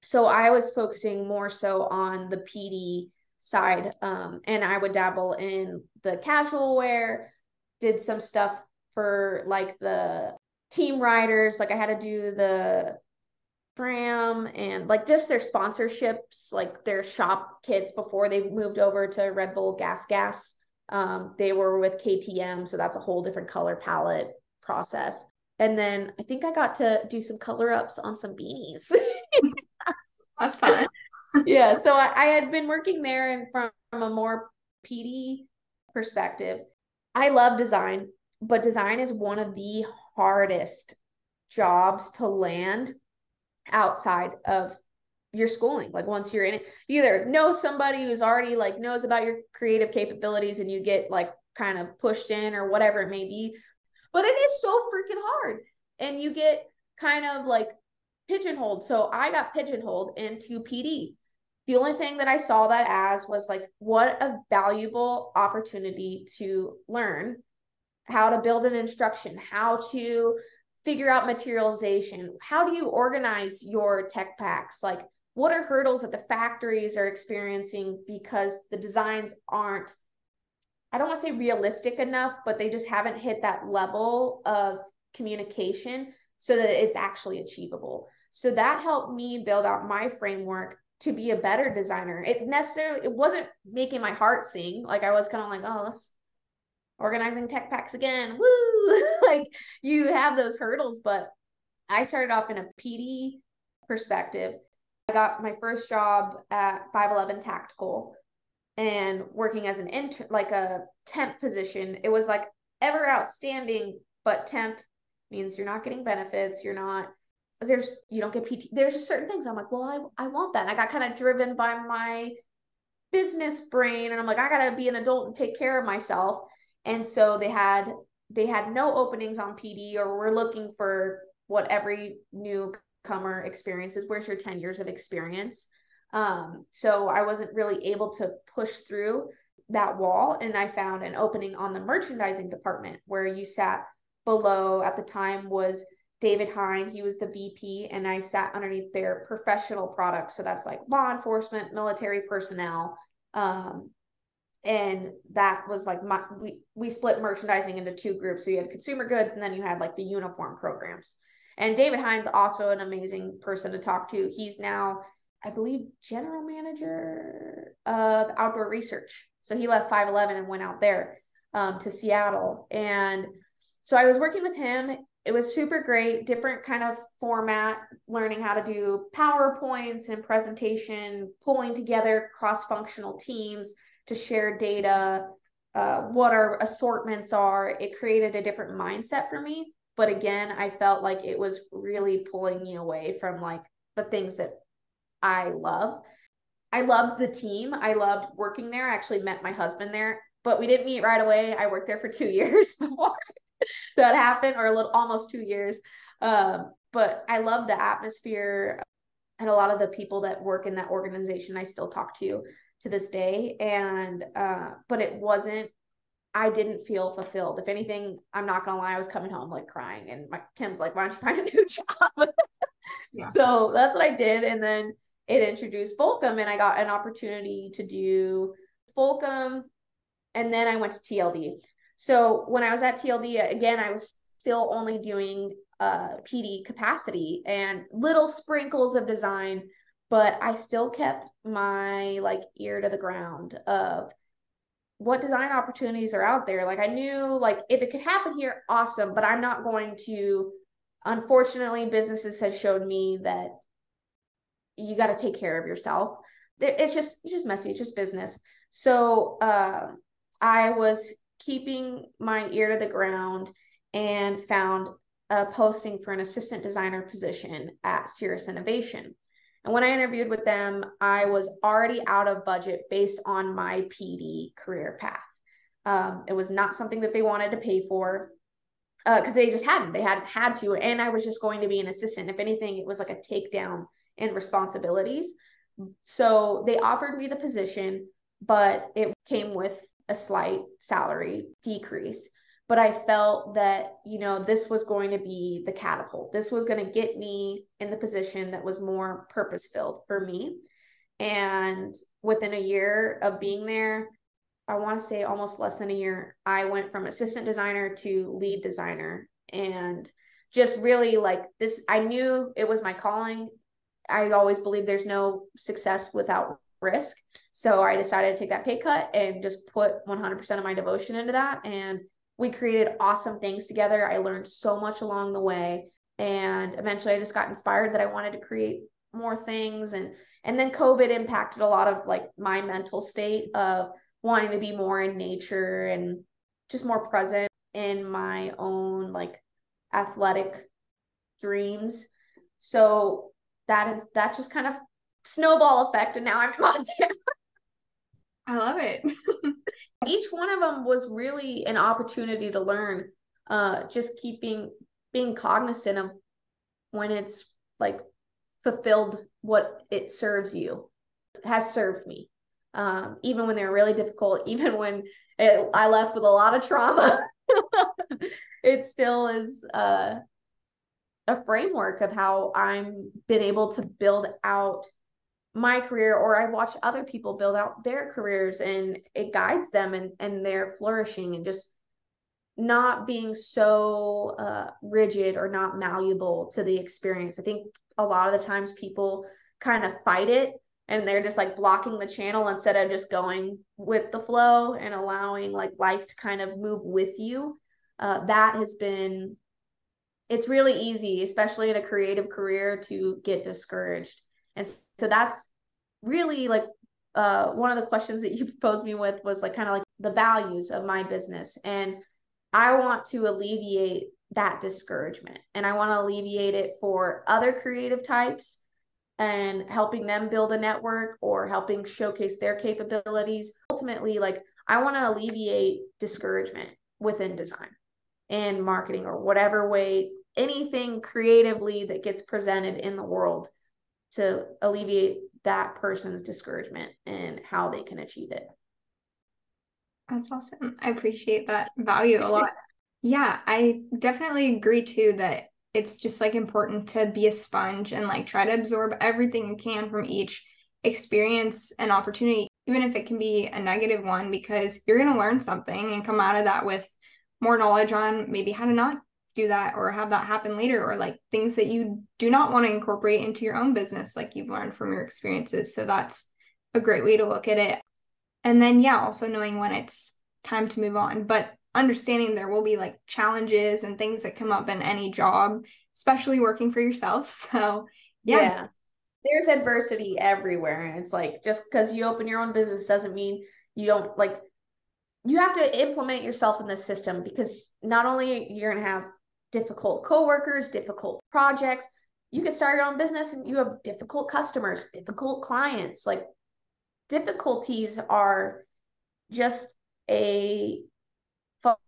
So I was focusing more so on the PD side. Um, and I would dabble in the casual wear, did some stuff for like the team riders. Like I had to do the Fram and like just their sponsorships, like their shop kits before they moved over to Red Bull Gas Gas. Um, they were with KTM, so that's a whole different color palette process. And then I think I got to do some color ups on some beanies. that's fun. yeah, so I, I, had been working there and from, from a more PD perspective. I love design, but design is one of the hardest jobs to land outside of your schooling like once you're in it. You either know somebody who's already like knows about your creative capabilities and you get like kind of pushed in or whatever it may be but it is so freaking hard and you get kind of like pigeonholed. So i got pigeonholed into pd the only thing that i saw that as was like what a valuable opportunity to learn how to build an instruction how to figure out materialization. How do you organize your tech packs? Like what are hurdles that the factories are experiencing because the designs aren't i don't want to say realistic enough but they just haven't hit that level of communication so that it's actually achievable? So that helped me build out my framework to be a better designer. It necessarily it wasn't making my heart sing. Like i was kind of like oh let's organizing tech packs again woo like you have those hurdles but i started off in a pd perspective I got my first job at 511 Tactical and working as an intern, like a temp position. It was like ever outstanding, but temp means you're not getting benefits. You're not, there's, you don't get PT. There's just certain things I'm like, well, I, I want that. And I got kind of driven by my business brain. And I'm like, I got to be an adult and take care of myself. And so they had, they had no openings on PD or we're looking for what every new comer experiences. Where's your 10 years of experience? Um, so i wasn't really able to push through that wall. And i found an opening on the merchandising department where you sat below. At the time was david hine. He was the vp and i sat underneath their professional products. So that's like law enforcement military personnel um, and that was like my we we split merchandising into two groups so you had consumer goods and then you had like the uniform programs and David Hines also an amazing person to talk to. He's now, I believe, general manager of outdoor research. So he left 511 and went out there um, to Seattle. And so I was working with him it was super great, different kind of format, learning how to do PowerPoints and presentation, pulling together cross functional teams to share data, uh, what our assortments are. It created a different mindset for me. But again, I felt like it was really pulling me away from like the things that I love. I loved the team. I loved working there. I actually met my husband there, but we didn't meet right away. I worked there for two years before that happened, or a little almost two years. Um, but I love the atmosphere and a lot of the people that work in that organization I still talk to to this day. And uh, but it wasn't I didn't feel fulfilled. If anything, I'm not gonna lie, I was coming home like crying, and my Tim's like, "Why don't you find a new job?" yeah. So that's what I did, and then it introduced Fulcum, and I got an opportunity to do Fulcum, and then I went to TLD. So when I was at TLD, again, I was still only doing uh, PD capacity and little sprinkles of design, but I still kept my like ear to the ground of what design opportunities are out there. Like I knew like if it could happen here, awesome, but I'm not going to unfortunately businesses has showed me that you got to take care of yourself. It's just it's just messy, it's just business. So uh, I was keeping my ear to the ground and found a posting for an assistant designer position at Seirus Innovation. And when I interviewed with them, I was already out of budget based on my PD career path. Um, it was not something that they wanted to pay for because uh, they just hadn't. They hadn't had to. And I was just going to be an assistant. If anything, it was like a takedown in responsibilities. So they offered me the position, but it came with a slight salary decrease. But I felt that, you know, this was going to be the catapult. This was going to get me in the position that was more purpose filled for me. And within a year of being there, I want to say almost less than a year, I went from assistant designer to lead designer and just really like this. I knew it was my calling. I always believe there's no success without risk. So I decided to take that pay cut and just put 100% of my devotion into that. And we created awesome things together. I learned so much along the way. And eventually I just got inspired that I wanted to create more things. And and then COVID impacted a lot of like my mental state of wanting to be more in nature and just more present in my own like athletic dreams. So that is that just kind of snowball effect and now I'm in Montana. I love it. Each one of them was really an opportunity to learn. Uh, just keeping being cognizant of when it's like fulfilled what it serves you has served me. Um, even when they're really difficult, even when it, I left with a lot of trauma, it still is uh, a framework of how I'm been able to build out my career or I've watched other people build out their careers and it guides them and and they're flourishing and just not being so uh, rigid or not malleable to the experience. I think a lot of the times people kind of fight it and they're just like blocking the channel instead of just going with the flow and allowing like life to kind of move with you. Uh, that has been it's really easy, especially in a creative career, to get discouraged. And so that's really like uh, one of the questions that you posed me with was like kind of like the values of my business. And I want to alleviate that discouragement and I want to alleviate it for other creative types and helping them build a network or helping showcase their capabilities. Ultimately, like I want to alleviate discouragement within design and marketing or whatever way anything creatively that gets presented in the world to alleviate that person's discouragement and how they can achieve it. That's awesome. I appreciate that value a lot. yeah, I definitely agree too that it's just like important to be a sponge and like try to absorb everything you can from each experience and opportunity, even if it can be a negative one, because you're going to learn something and come out of that with more knowledge on maybe how to not do that or have that happen later or like things that you do not want to incorporate into your own business like you've learned from your experiences so that's a great way to look at it and then yeah also knowing when it's time to move on but understanding there will be like challenges and things that come up in any job, especially working for yourself. So, yeah. yeah. There's adversity everywhere. And it's like just because you open your own business doesn't mean you don't like you have to implement yourself in the system because not only you're going to have difficult coworkers, difficult projects, you can start your own business and you have difficult customers, difficult clients. Like difficulties are just a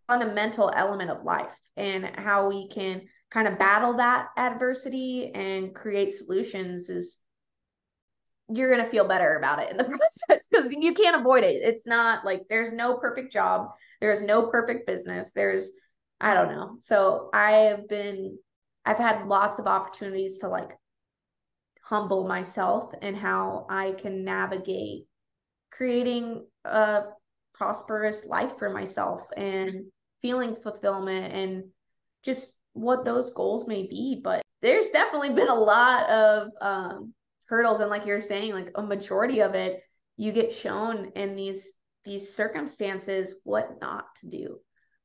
fundamental element of life and how we can kind of battle that adversity and create solutions is you're going to feel better about it in the process because you can't avoid it. It's not like there's no perfect job, there's no perfect business. There's, I don't know. So I have been, I've had lots of opportunities to like humble myself and how I can navigate creating a prosperous life for myself and feeling fulfillment and just what those goals may be. But there's definitely been a lot of um, hurdles, and like you're saying, like a majority of it, you get shown in these these circumstances what not to do.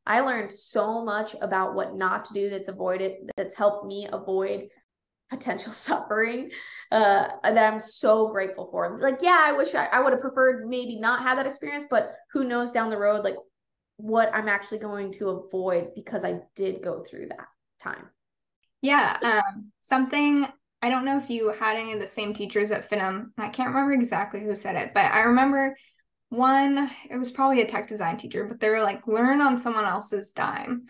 I learned so much about what not to do that's avoided that's helped me avoid potential suffering uh, that I'm so grateful for. Like, yeah, I wish I, I would have preferred maybe not have that experience, but who knows down the road, like what I'm actually going to avoid because I did go through that time. Yeah. Um, something I don't know if you had any of the same teachers at FIDM. I can't remember exactly who said it, but I remember one, it was probably a tech design teacher, but they were like, learn on someone else's dime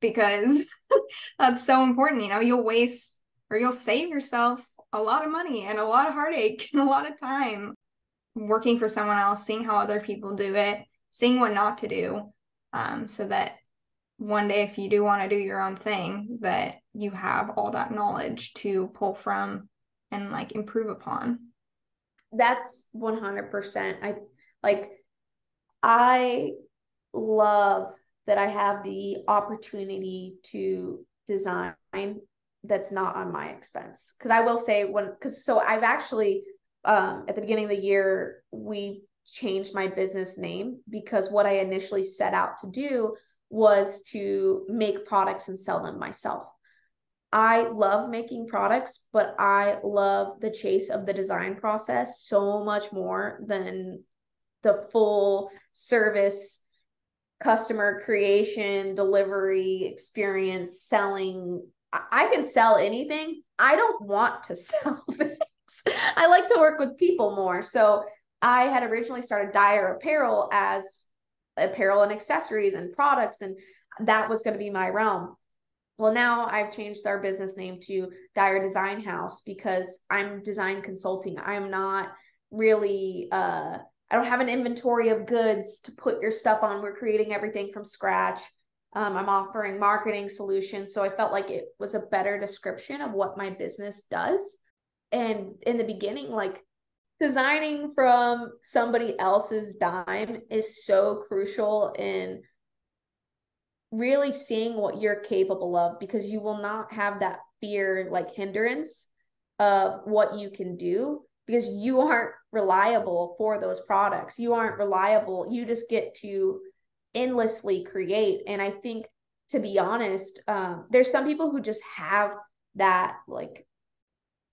because that's so important. You know, you'll waste or you'll save yourself a lot of money and a lot of heartache and a lot of time working for someone else, seeing how other people do it, seeing what not to do, um, so that one day if you do want to do your own thing, that you have all that knowledge to pull from and like improve upon. That's 100%. I like I love that I have the opportunity to design that's not on my expense. Because I will say when because so I've actually um, at the beginning of the year we changed my business name because what I initially set out to do was to make products and sell them myself. I love making products, but I love the chase of the design process so much more than the full service customer creation, delivery experience, selling I can sell anything. I don't want to sell things. I like to work with people more. So I had originally started Dire Apparel as apparel and accessories and products, and that was going to be my realm. Well, now I've changed our business name to Dire Design Haus because I'm design consulting. I'm not really uh I don't have an inventory of goods to put your stuff on. We're creating everything from scratch. Um, I'm offering marketing solutions. So I felt like it was a better description of what my business does. And in the beginning, like designing from somebody else's dime is so crucial in really seeing what you're capable of because you will not have that fear like hindrance of what you can do because you aren't reliable for those products. You aren't reliable. You just get to endlessly create. And I think, to be honest, um, there's some people who just have that like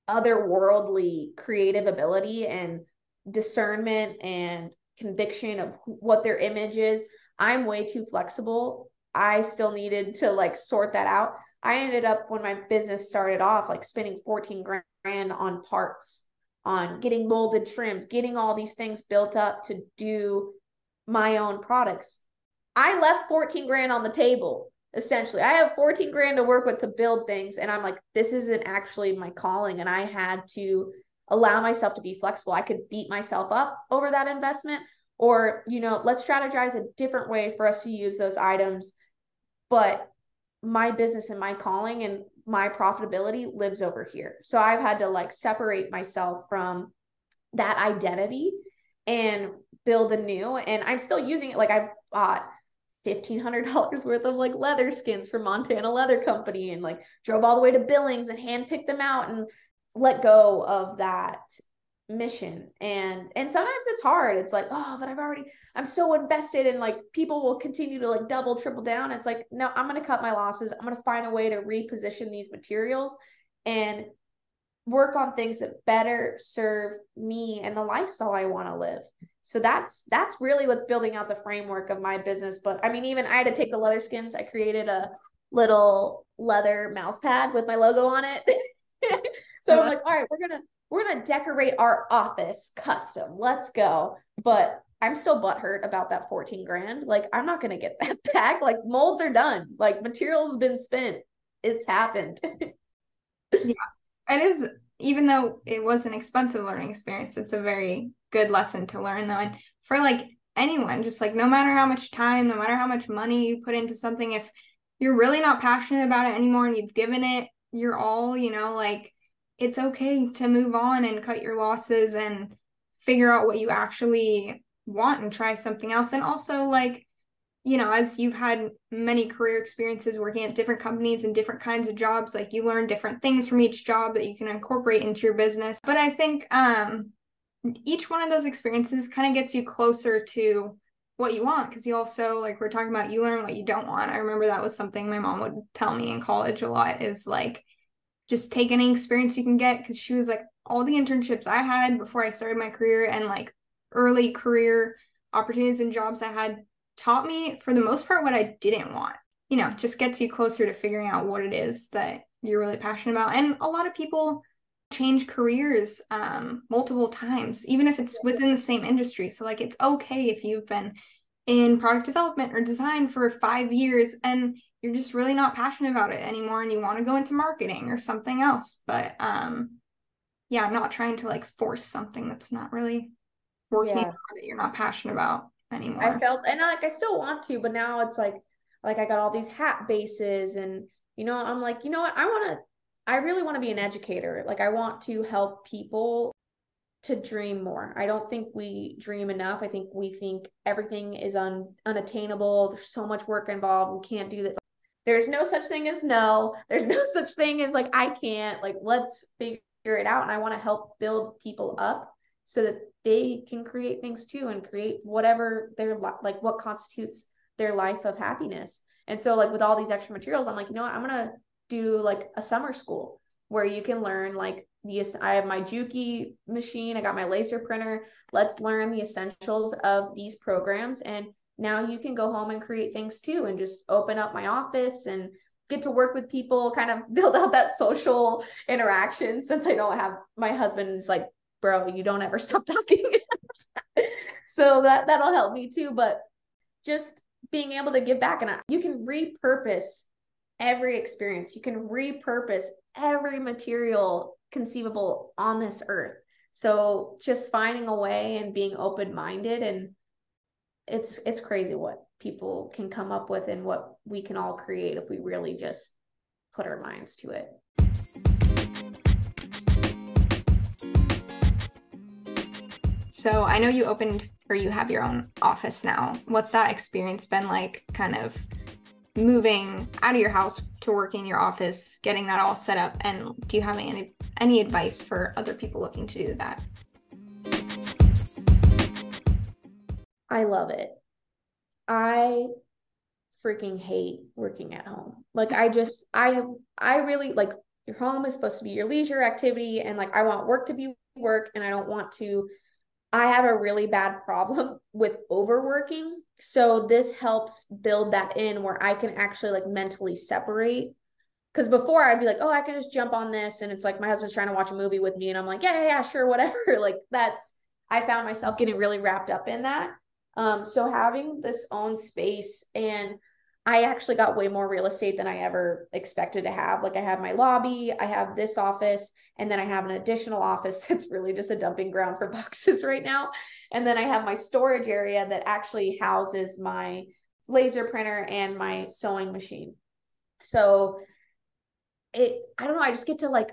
otherworldly creative ability and discernment and conviction of what their image is. I'm way too flexible. I still needed to like sort that out. I ended up when my business started off like spending 14 grand on parts, on getting molded trims, getting all these things built up to do my own products. I left 14 grand on the table essentially. I have 14 grand to work with to build things and I'm like this isn't actually my calling and I had to allow myself to be flexible. I could beat myself up over that investment or you know, let's strategize a different way for us to use those items but my business and my calling and my profitability lives over here. So I've had to like separate myself from that identity and build a new and I'm still using it like I bought $1500 worth of like leather skins from Montana Leather Company and like drove all the way to Billings and handpicked them out and let go of that mission. And and sometimes it's hard. It's like oh but i've already i'm so invested and like people will continue to like double triple down. It's like no i'm going to cut my losses. I'm going to find a way to reposition these materials and work on things that better serve me and the lifestyle i want to live. So that's that's really what's building out the framework of my business but i mean even i had to take the leather skins. I created a little leather mouse pad with my logo on it. So i was uh-huh. like all right we're gonna we're gonna decorate our office custom. Let's go. But I'm still butthurt about that 14 grand. Like, I'm not gonna get that back. Like molds are done. Like material's been spent. It's happened. yeah. It is even though it was an expensive learning experience, it's a very good lesson to learn though. And for like anyone, just like no matter how much time, no matter how much money you put into something, if you're really not passionate about it anymore and you've given it your all, you know, like it's okay to move on and cut your losses and figure out what you actually want and try something else. And also, like, you know, as you've had many career experiences working at different companies and different kinds of jobs, like you learn different things from each job that you can incorporate into your business. But I think um, each one of those experiences kind of gets you closer to what you want because you also like we're talking about you learn what you don't want i remember that was something my mom would tell me in college a lot is like just take any experience you can get because she was like all the internships I had before I started my career and like early career opportunities and jobs I had taught me for the most part what I didn't want. You know, just gets you closer to figuring out what it is that you're really passionate about. And a lot of people change careers um, multiple times, even if it's within the same industry. So, like, it's okay if you've been in product development or design for five years and you're just really not passionate about it anymore and you want to go into marketing or something else. But um yeah i'm not trying to like force something that's not really working yeah. that you're not passionate about anymore. i felt and like i still want to but now it's like like i got all these hat bases and you know i'm like you know what? I want to i really want to be an educator. Like i want to help people to dream more. I don't think we dream enough. I think we think everything is un, unattainable. There's so much work involved. We can't do that. There's no such thing as no. There's no such thing as like, I can't. Like, let's figure it out. And I want to help build people up so that they can create things too and create whatever their like what constitutes their life of happiness. And so, like, with all these extra materials, I'm like, you know what? I'm going to do like a summer school where you can learn like the I have my Juki machine, I got my laser printer. Let's learn the essentials of these programs and now you can go home and create things too and just open up my office and get to work with people, kind of build out that social interaction since I don't have my husband's like, bro, you don't ever stop talking. so that that'll help me too. But just being able to give back and you can repurpose every experience. You can repurpose every material conceivable on this earth. So just finding a way and being open minded and it's it's crazy what people can come up with and what we can all create if we really just put our minds to it. So I know you opened or you have your own office now. What's that experience been like kind of moving out of your house to work in your office, getting that all set up and do you have any any advice for other people looking to do that? I love it. I freaking hate working at home. Like I just I I really like your home is supposed to be your leisure activity and like I want work to be work and I don't want to I have a really bad problem with overworking. So this helps build that in where I can actually like mentally separate. Cause before I'd be like, oh, I can just jump on this. And it's like my husband's trying to watch a movie with me. And I'm like, yeah, yeah, yeah sure, whatever. like that's, I found myself getting really wrapped up in that. Um, so having this own space and I actually got way more real estate than I ever expected to have. Like I have my lobby, I have this office, and then I have an additional office that's really just a dumping ground for boxes right now. And then I have my storage area that actually houses my laser printer and my sewing machine. So it I don't know, I just get to like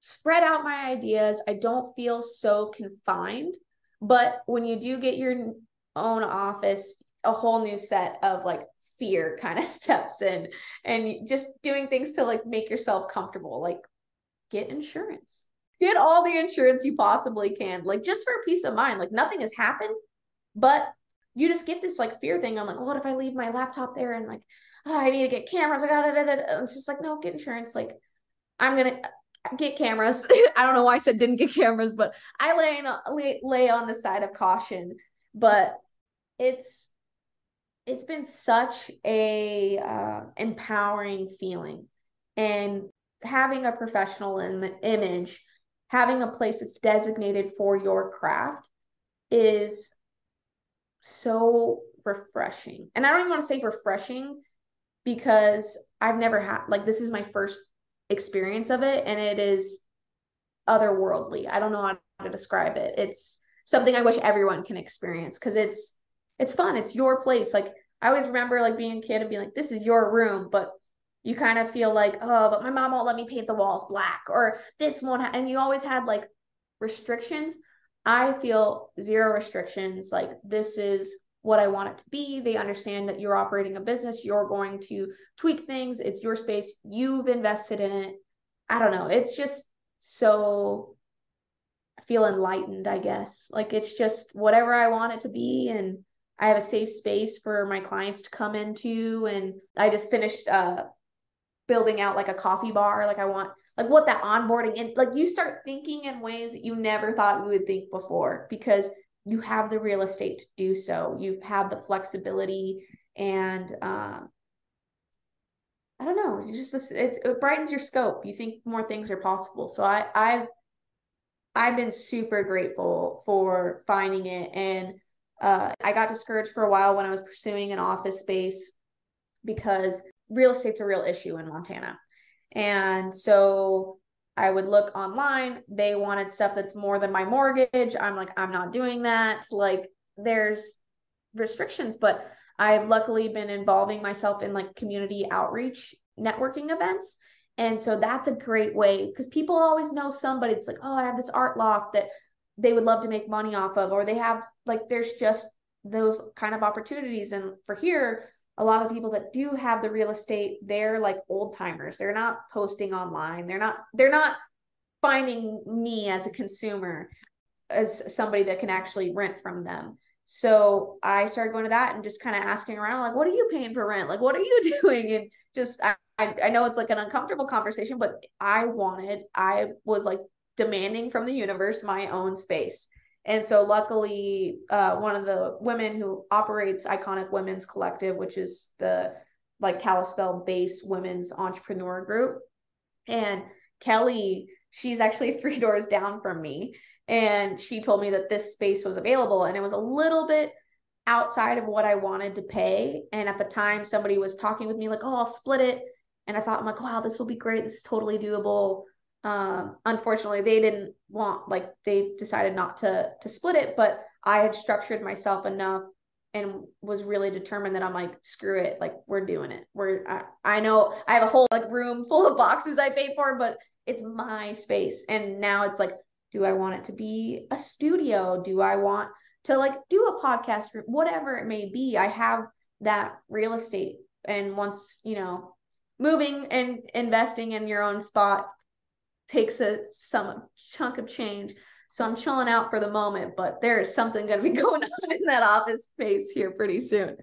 spread out my ideas. I don't feel so confined. But when you do get your own office, a whole new set of like fear kind of steps in and just doing things to like make yourself comfortable, like get insurance. get all the insurance you possibly can, like just for peace of mind. Like nothing has happened, but you just get this like fear thing. I'm like, what if I leave my laptop there and like, oh, I need to get cameras. I got it. It's just like, no, get insurance. Like, I'm gonna uh, get cameras. I don't know why I said didn't get cameras, but I lay, lay lay on the side of caution. But it's it's been such a uh, empowering feeling, and having a professional Im- image, having a place that's designated for your craft, is so refreshing. And I don't even want to say refreshing because I've never had like this is my first experience of it and it is otherworldly. I don't know how to describe it. It's something I wish everyone can experience because it's it's fun. It's your place. Like I always remember like being a kid and being like, this is your room, but you kind of feel like, oh, but my mom won't let me paint the walls black or this one. And you always had like restrictions. I feel zero restrictions. Like this is what I want it to be. They understand that you're operating a business, you're going to tweak things, it's your space, you've invested in it. I don't know. It's just so I feel enlightened, I guess. Like it's just whatever I want it to be and I have a safe space for my clients to come into and I just finished uh building out like a coffee bar like I want like what that onboarding and like you start thinking in ways that you never thought you would think before because you have the real estate to do so. You have the flexibility and uh, I don't know. It's just it, it brightens your scope. You think more things are possible. So I I've I've been super grateful for finding it and uh, I got discouraged for a while when I was pursuing an office space because real estate's a real issue in Montana. And so I would look online. They wanted stuff that's more than my mortgage. I'm like, I'm not doing that. Like, there's restrictions, but I've luckily been involving myself in like community outreach networking events. And so that's a great way because people always know somebody. It's like, oh, I have this art loft that they would love to make money off of, or they have like, there's just those kind of opportunities. And for here, a lot of people that do have the real estate they're like old timers they're not posting online. They're not they're not finding me as a consumer as somebody that can actually rent from them. So i started going to that and just kind of asking around like what are you paying for rent? Like what are you doing? And just I, I know it's like an uncomfortable conversation but i wanted i was like demanding from the universe my own space and so, luckily, uh, one of the women who operates Iconic Women's Collective, which is the like Kalispell based women's entrepreneur group, and Kelly, she's actually three doors down from me. And she told me that this space was available, and it was a little bit outside of what I wanted to pay. And at the time, somebody was talking with me, like, oh, I'll split it. And I thought, I'm like, wow, this will be great. This is totally doable um, unfortunately they didn't want like they decided not to to split it but i had structured myself enough and was really determined that i'm like screw it like we're doing it. We're I, I know i have a whole like room full of boxes i paid for but it's my space. And now it's like do i want it to be a studio? Do i want to like do a podcast room? whatever it may be i have that real estate. And once you know moving and investing in your own spot takes a some chunk of change. So I'm chilling out for the moment, but there's something going to be going on in that office space here pretty soon.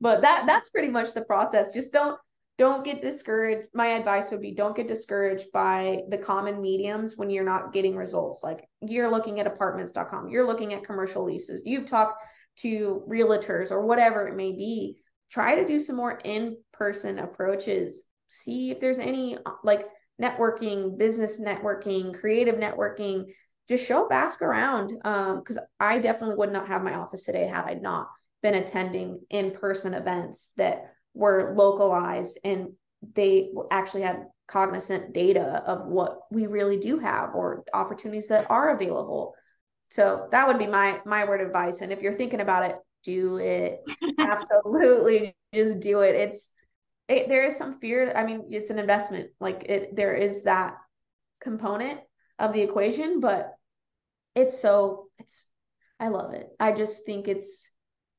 But that that's pretty much the process. Just don't don't get discouraged. My advice would be don't get discouraged by the common mediums when you're not getting results. Like you're looking at apartments.com, you're looking at commercial leases, you've talked to realtors or whatever it may be. Try to do some more in-person approaches. See if there's any uh, like networking, business networking, creative networking. Just show up, ask around. Because um, I definitely would not have my office today had I not been attending in person events that were localized and they actually had cognizant data of what we really do have or opportunities that are available. So that would be my my word of advice. And if you're thinking about it, do it. Absolutely, just do it. It's it, there is some fear. I mean, it's an investment. Like it, there is that component of the equation, but it's so it's. I love it. I just think it's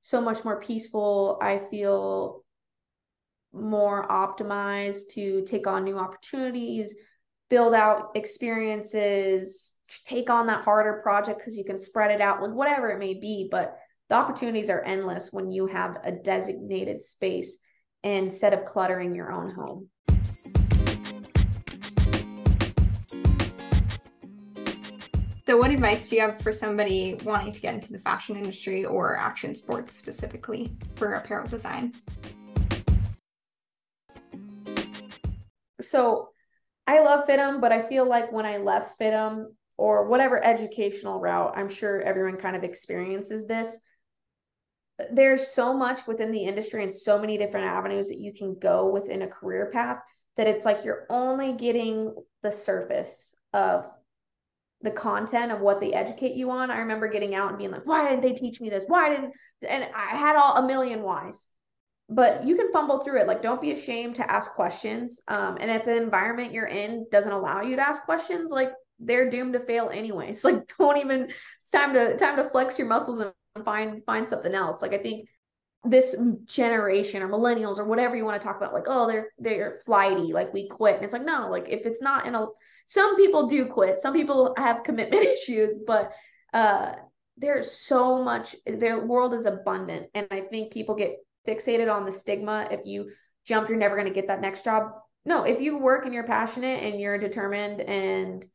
so much more peaceful. I feel more optimized to take on new opportunities, build out experiences, take on that harder project because you can spread it out, like whatever it may be. But the opportunities are endless when you have a designated space instead of cluttering your own home. So, what advice do you have for somebody wanting to get into the fashion industry or action sports specifically for apparel design? So, I love FIDM, but I feel like when I left FIDM or whatever educational route, I'm sure everyone kind of experiences this. There's so much within the industry and so many different avenues that you can go within a career path that it's like you're only getting the surface of the content of what they educate you on. I remember getting out and being like, why didn't they teach me this? Why didn't and I had all a million whys. But you can fumble through it. Like, don't be ashamed to ask questions. Um, and if the environment you're in doesn't allow you to ask questions, like they're doomed to fail anyways. Like, don't even it's time to time to flex your muscles and find find something else. Like I think this generation or millennials or whatever you want to talk about, like, oh, they're they're flighty, like we quit. And it's like, no, like if it's not in a some people do quit some people have commitment issues but uh there's so much the world is abundant and i think people get fixated on the stigma if you jump you're never going to get that next job no if you work and you're passionate and you're determined and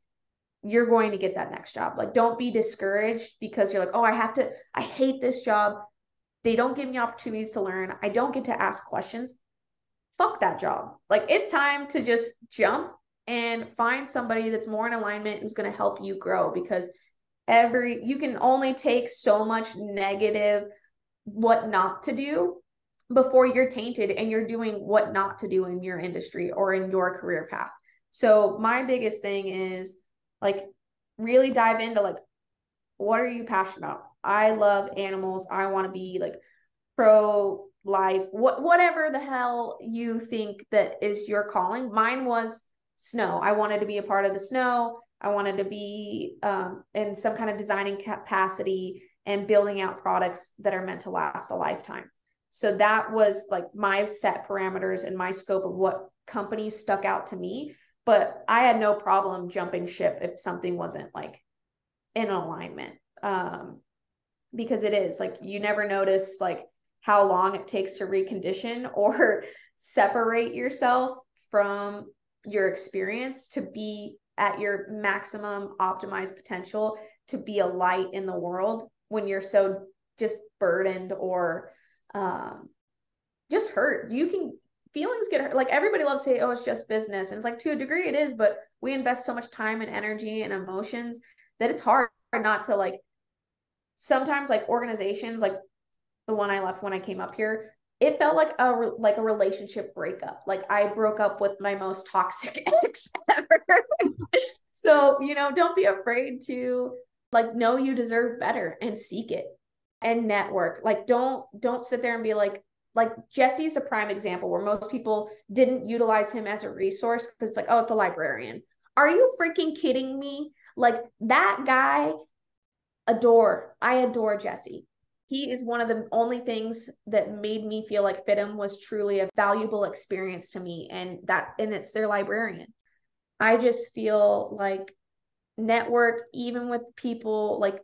you're going to get that next job. Like don't be discouraged because you're like oh i have to i hate this job. They don't give me opportunities to learn. I don't get to ask questions. Fuck that job. Like it's time to just jump and find somebody that's more in alignment who's going to help you grow because every you can only take so much negative what not to do before you're tainted and you're doing what not to do in your industry or in your career path. So my biggest thing is like really dive into like what are you passionate about? I love animals. I want to be like pro life. What whatever the hell you think that is your calling. Mine was snow. I wanted to be a part of the snow. I wanted to be um, in some kind of designing capacity and building out products that are meant to last a lifetime. So that was like my set parameters and my scope of what companies stuck out to me. But I had no problem jumping ship if something wasn't like in alignment. Um, because it is like you never notice like how long it takes to recondition or separate yourself from your experience to be at your maximum optimized potential to be a light in the world when you're so just burdened or um, just hurt. You can feelings get hurt. Like everybody loves to say, oh, it's just business. And it's like to a degree it is, but we invest so much time and energy and emotions that it's hard not to like sometimes like organizations like the one I left when I came up here, it felt like a like a relationship breakup. Like I broke up with my most toxic ex ever. so, you know, don't be afraid to like know you deserve better and seek it and network. Like don't don't sit there and be like like Jesse's a prime example where most people didn't utilize him as a resource because it's like, oh, it's a librarian. Are you freaking kidding me? Like that guy adore. I adore Jesse he is one of the only things that made me feel like FIDM was truly a valuable experience to me and that and it's their librarian. I just feel like network even with people like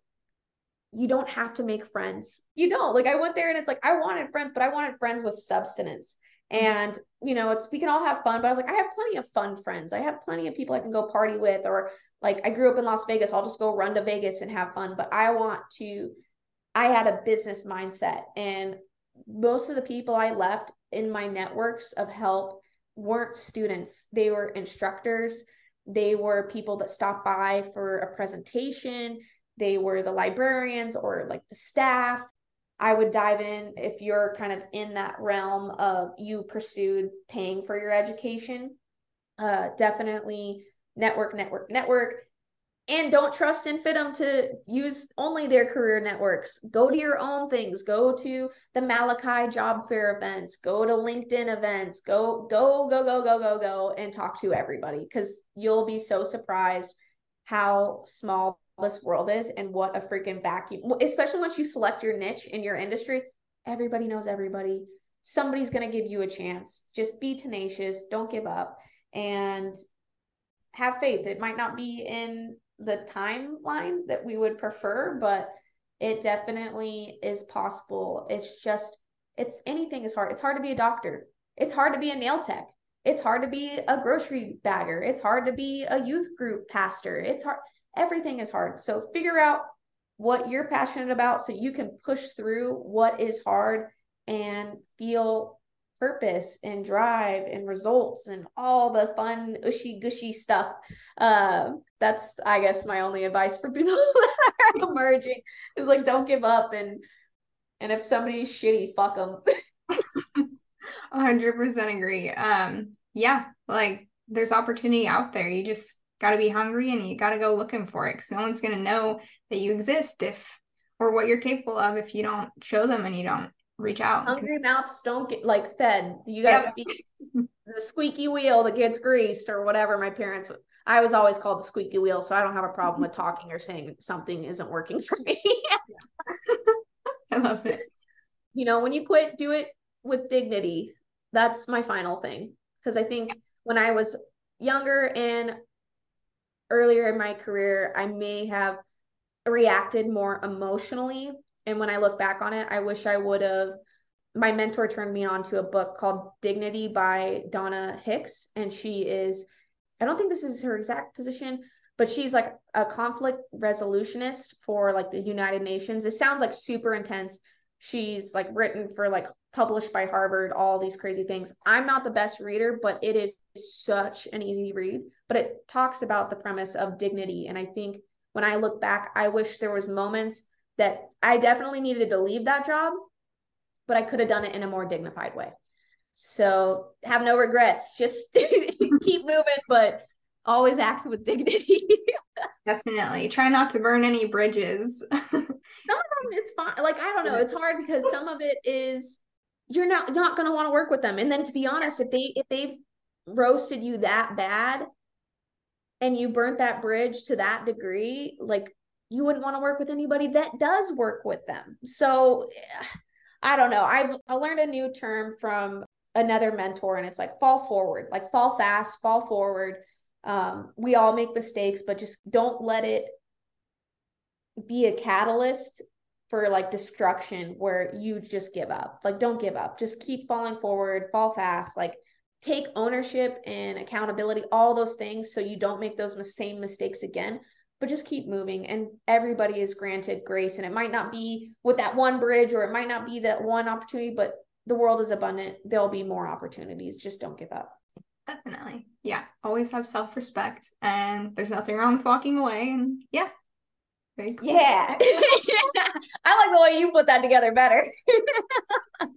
you don't have to make friends. You don't. Like I went there and it's like I wanted friends, but I wanted friends with substance. Mm-hmm. And you know, it's we can all have fun, but I was like I have plenty of fun friends. I have plenty of people I can go party with or like I grew up in Las Vegas, I'll just go run to Vegas and have fun, but I want to I had a business mindset and most of the people I left in my networks of help weren't students. They were instructors. They were people that stopped by for a presentation. They were the librarians or like the staff. I would dive in if you're kind of in that realm of you pursued paying for your education. Uh, definitely network, network, network and don't trust in FIDM to use only their career networks. Go to your own things. Go to the Malachi job fair events. Go to LinkedIn events. Go, go, go, go, go, go, go, and talk to everybody because you'll be so surprised how small this world is and what a freaking vacuum, especially once you select your niche in your industry. Everybody knows everybody. Somebody's going to give you a chance. Just be tenacious. Don't give up. And have faith. It might not be in the timeline that we would prefer, but it definitely is possible. It's just, it's anything is hard. It's hard to be a doctor. It's hard to be a nail tech. It's hard to be a grocery bagger. It's hard to be a youth group pastor. It's hard. Everything is hard. So figure out what you're passionate about so you can push through what is hard and feel purpose and drive and results and all the fun ushy gushy stuff. Uh, that's i guess my only advice for people that are emerging is like don't give up and and if somebody's shitty fuck them 100% agree. Um yeah like there's opportunity out there. You just got to be hungry and you got to go looking for it because no one's going to know that you exist if or what you're capable of if you don't show them and you don't reach out. Hungry mouths don't get like fed. You gotta yeah. speak the squeaky wheel that gets greased or whatever. My parents I was always called the squeaky wheel, so I don't have a problem with talking or saying something isn't working for me. I love it. You know, when you quit, do it with dignity. That's my final thing. Because I think when I was younger and earlier in my career, I may have reacted more emotionally and when I look back on it, I wish I would have. My mentor turned me on to a book called Dignity by Donna Hicks. And she is, I don't think this is her exact position, but she's like a conflict resolutionist for like the United Nations. It sounds like super intense. She's like written for like published by Harvard, all these crazy things. I'm not the best reader, but it is such an easy read. But it talks about the premise of dignity. And I think when I look back, I wish there was moments that I definitely needed to leave that job, but I could have done it in a more dignified way. So have no regrets. Just keep moving, but always act with dignity. Definitely. Try not to burn any bridges. some of them it's fine. Like I don't know. It's hard because some of it is you're not not gonna want to work with them. And then to be honest, if they if they've roasted you that bad and you burnt that bridge to that degree, like you wouldn't want to work with anybody that does work with them. So I don't know. I've I learned a new term from another mentor and it's like fall forward, like fall fast, fall forward. Um, we all make mistakes, but just don't let it be a catalyst for like destruction where you just give up. Like don't give up. Just keep falling forward, fall fast, like take ownership and accountability, all those things so you don't make those same mistakes again but just keep moving. And everybody is granted grace and it might not be with that one bridge or it might not be that one opportunity but the world is abundant. There'll be more opportunities. Just don't give up. Definitely. Yeah. Always have self-respect and there's nothing wrong with walking away and yeah very cool yeah i like the way you put that together better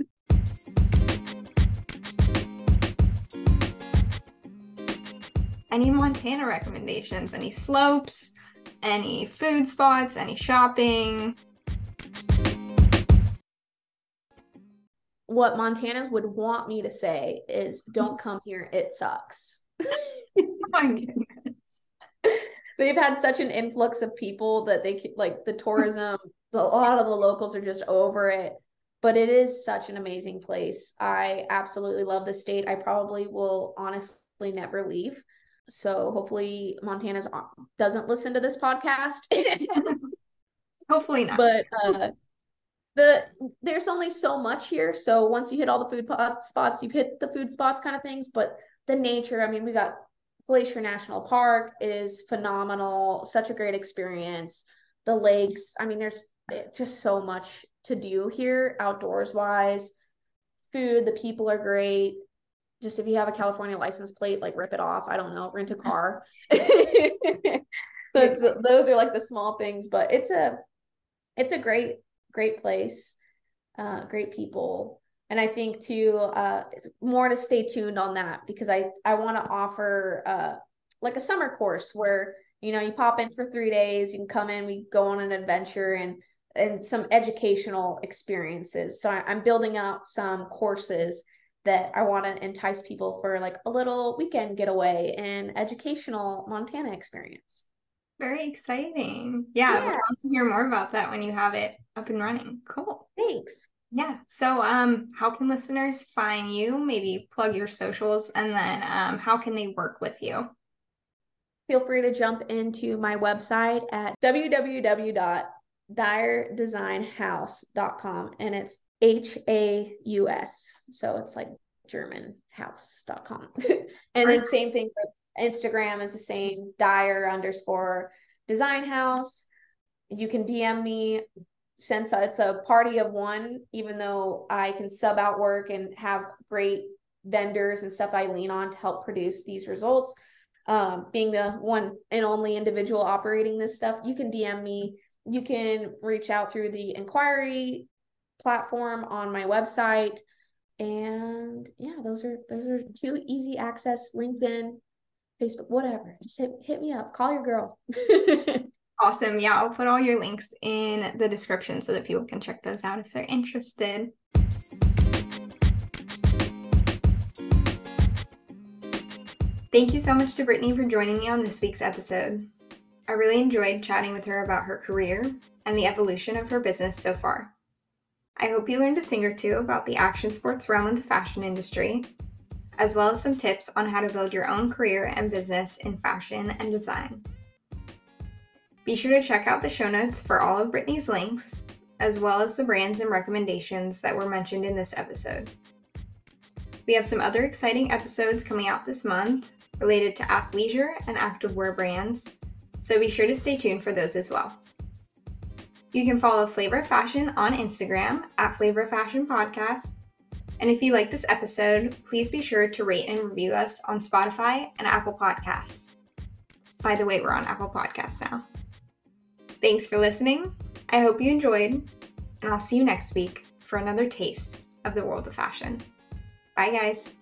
any montana recommendations any slopes any food spots, any shopping. What Montanans would want me to say is don't come here, it sucks. oh my goodness. They've had such an influx of people that they like the tourism, a lot of the locals are just over it. But it is such an amazing place. I absolutely love the state. I probably will honestly never leave. So hopefully Montana's doesn't listen to this podcast. hopefully not. But uh, the there's only so much here. So once you hit all the food spots, you've hit the food spots kind of things. But the nature, I mean, we got Glacier National Park is phenomenal. Such a great experience. The lakes, I mean, there's just so much to do here outdoors wise. Food, the people are great just if you have a California license plate, like rip it off. I don't know, rent a car. That's those are like the small things, but it's a it's a great great place, uh, great people, and I think too uh, more to stay tuned on that because I I want to offer uh, like a summer course where you know you pop in for three days, you can come in, we go on an adventure and and some educational experiences. So I, I'm building out some courses that I want to entice people for like a little weekend getaway and educational Montana experience. Very exciting. Yeah, yeah. Would love to hear more about that when you have it up and running. Cool. Thanks. Yeah. So um how can listeners find you? Maybe plug your socials and then um how can they work with you? feel free to jump into my website at www.diredesignhaus.com and it's H A U S. So it's like German house.com. and then same thing for Instagram is the same dire underscore design house. You can DM me since it's a party of one, even though I can sub out work and have great vendors and stuff I lean on to help produce these results. Um, being the one and only individual operating this stuff, you can DM me. You can reach out through the inquiry platform on my website. And yeah, those are those are two easy access LinkedIn, Facebook, whatever. Just hit hit me up. Call your girl. awesome. Yeah, I'll put all your links in the description so that people can check those out if they're interested. Thank you so much to Brittany for joining me on this week's episode. I really enjoyed chatting with her about her career and the evolution of her business so far. I hope you learned a thing or two about the action sports realm of the fashion industry, as well as some tips on how to build your own career and business in fashion and design. Be sure to check out the show notes for all of Brittany's links, as well as the brands and recommendations that were mentioned in this episode. We have some other exciting episodes coming out this month, related to athleisure and activewear brands, so be sure to stay tuned for those as well. You can follow Flavor Fashion on Instagram at Flavor Fashion Podcast. And if you like this episode, please be sure to rate and review us on Spotify and Apple Podcasts. By the way, we're on Apple Podcasts now. Thanks for listening. I hope you enjoyed, and I'll see you next week for another taste of the world of fashion. Bye, guys.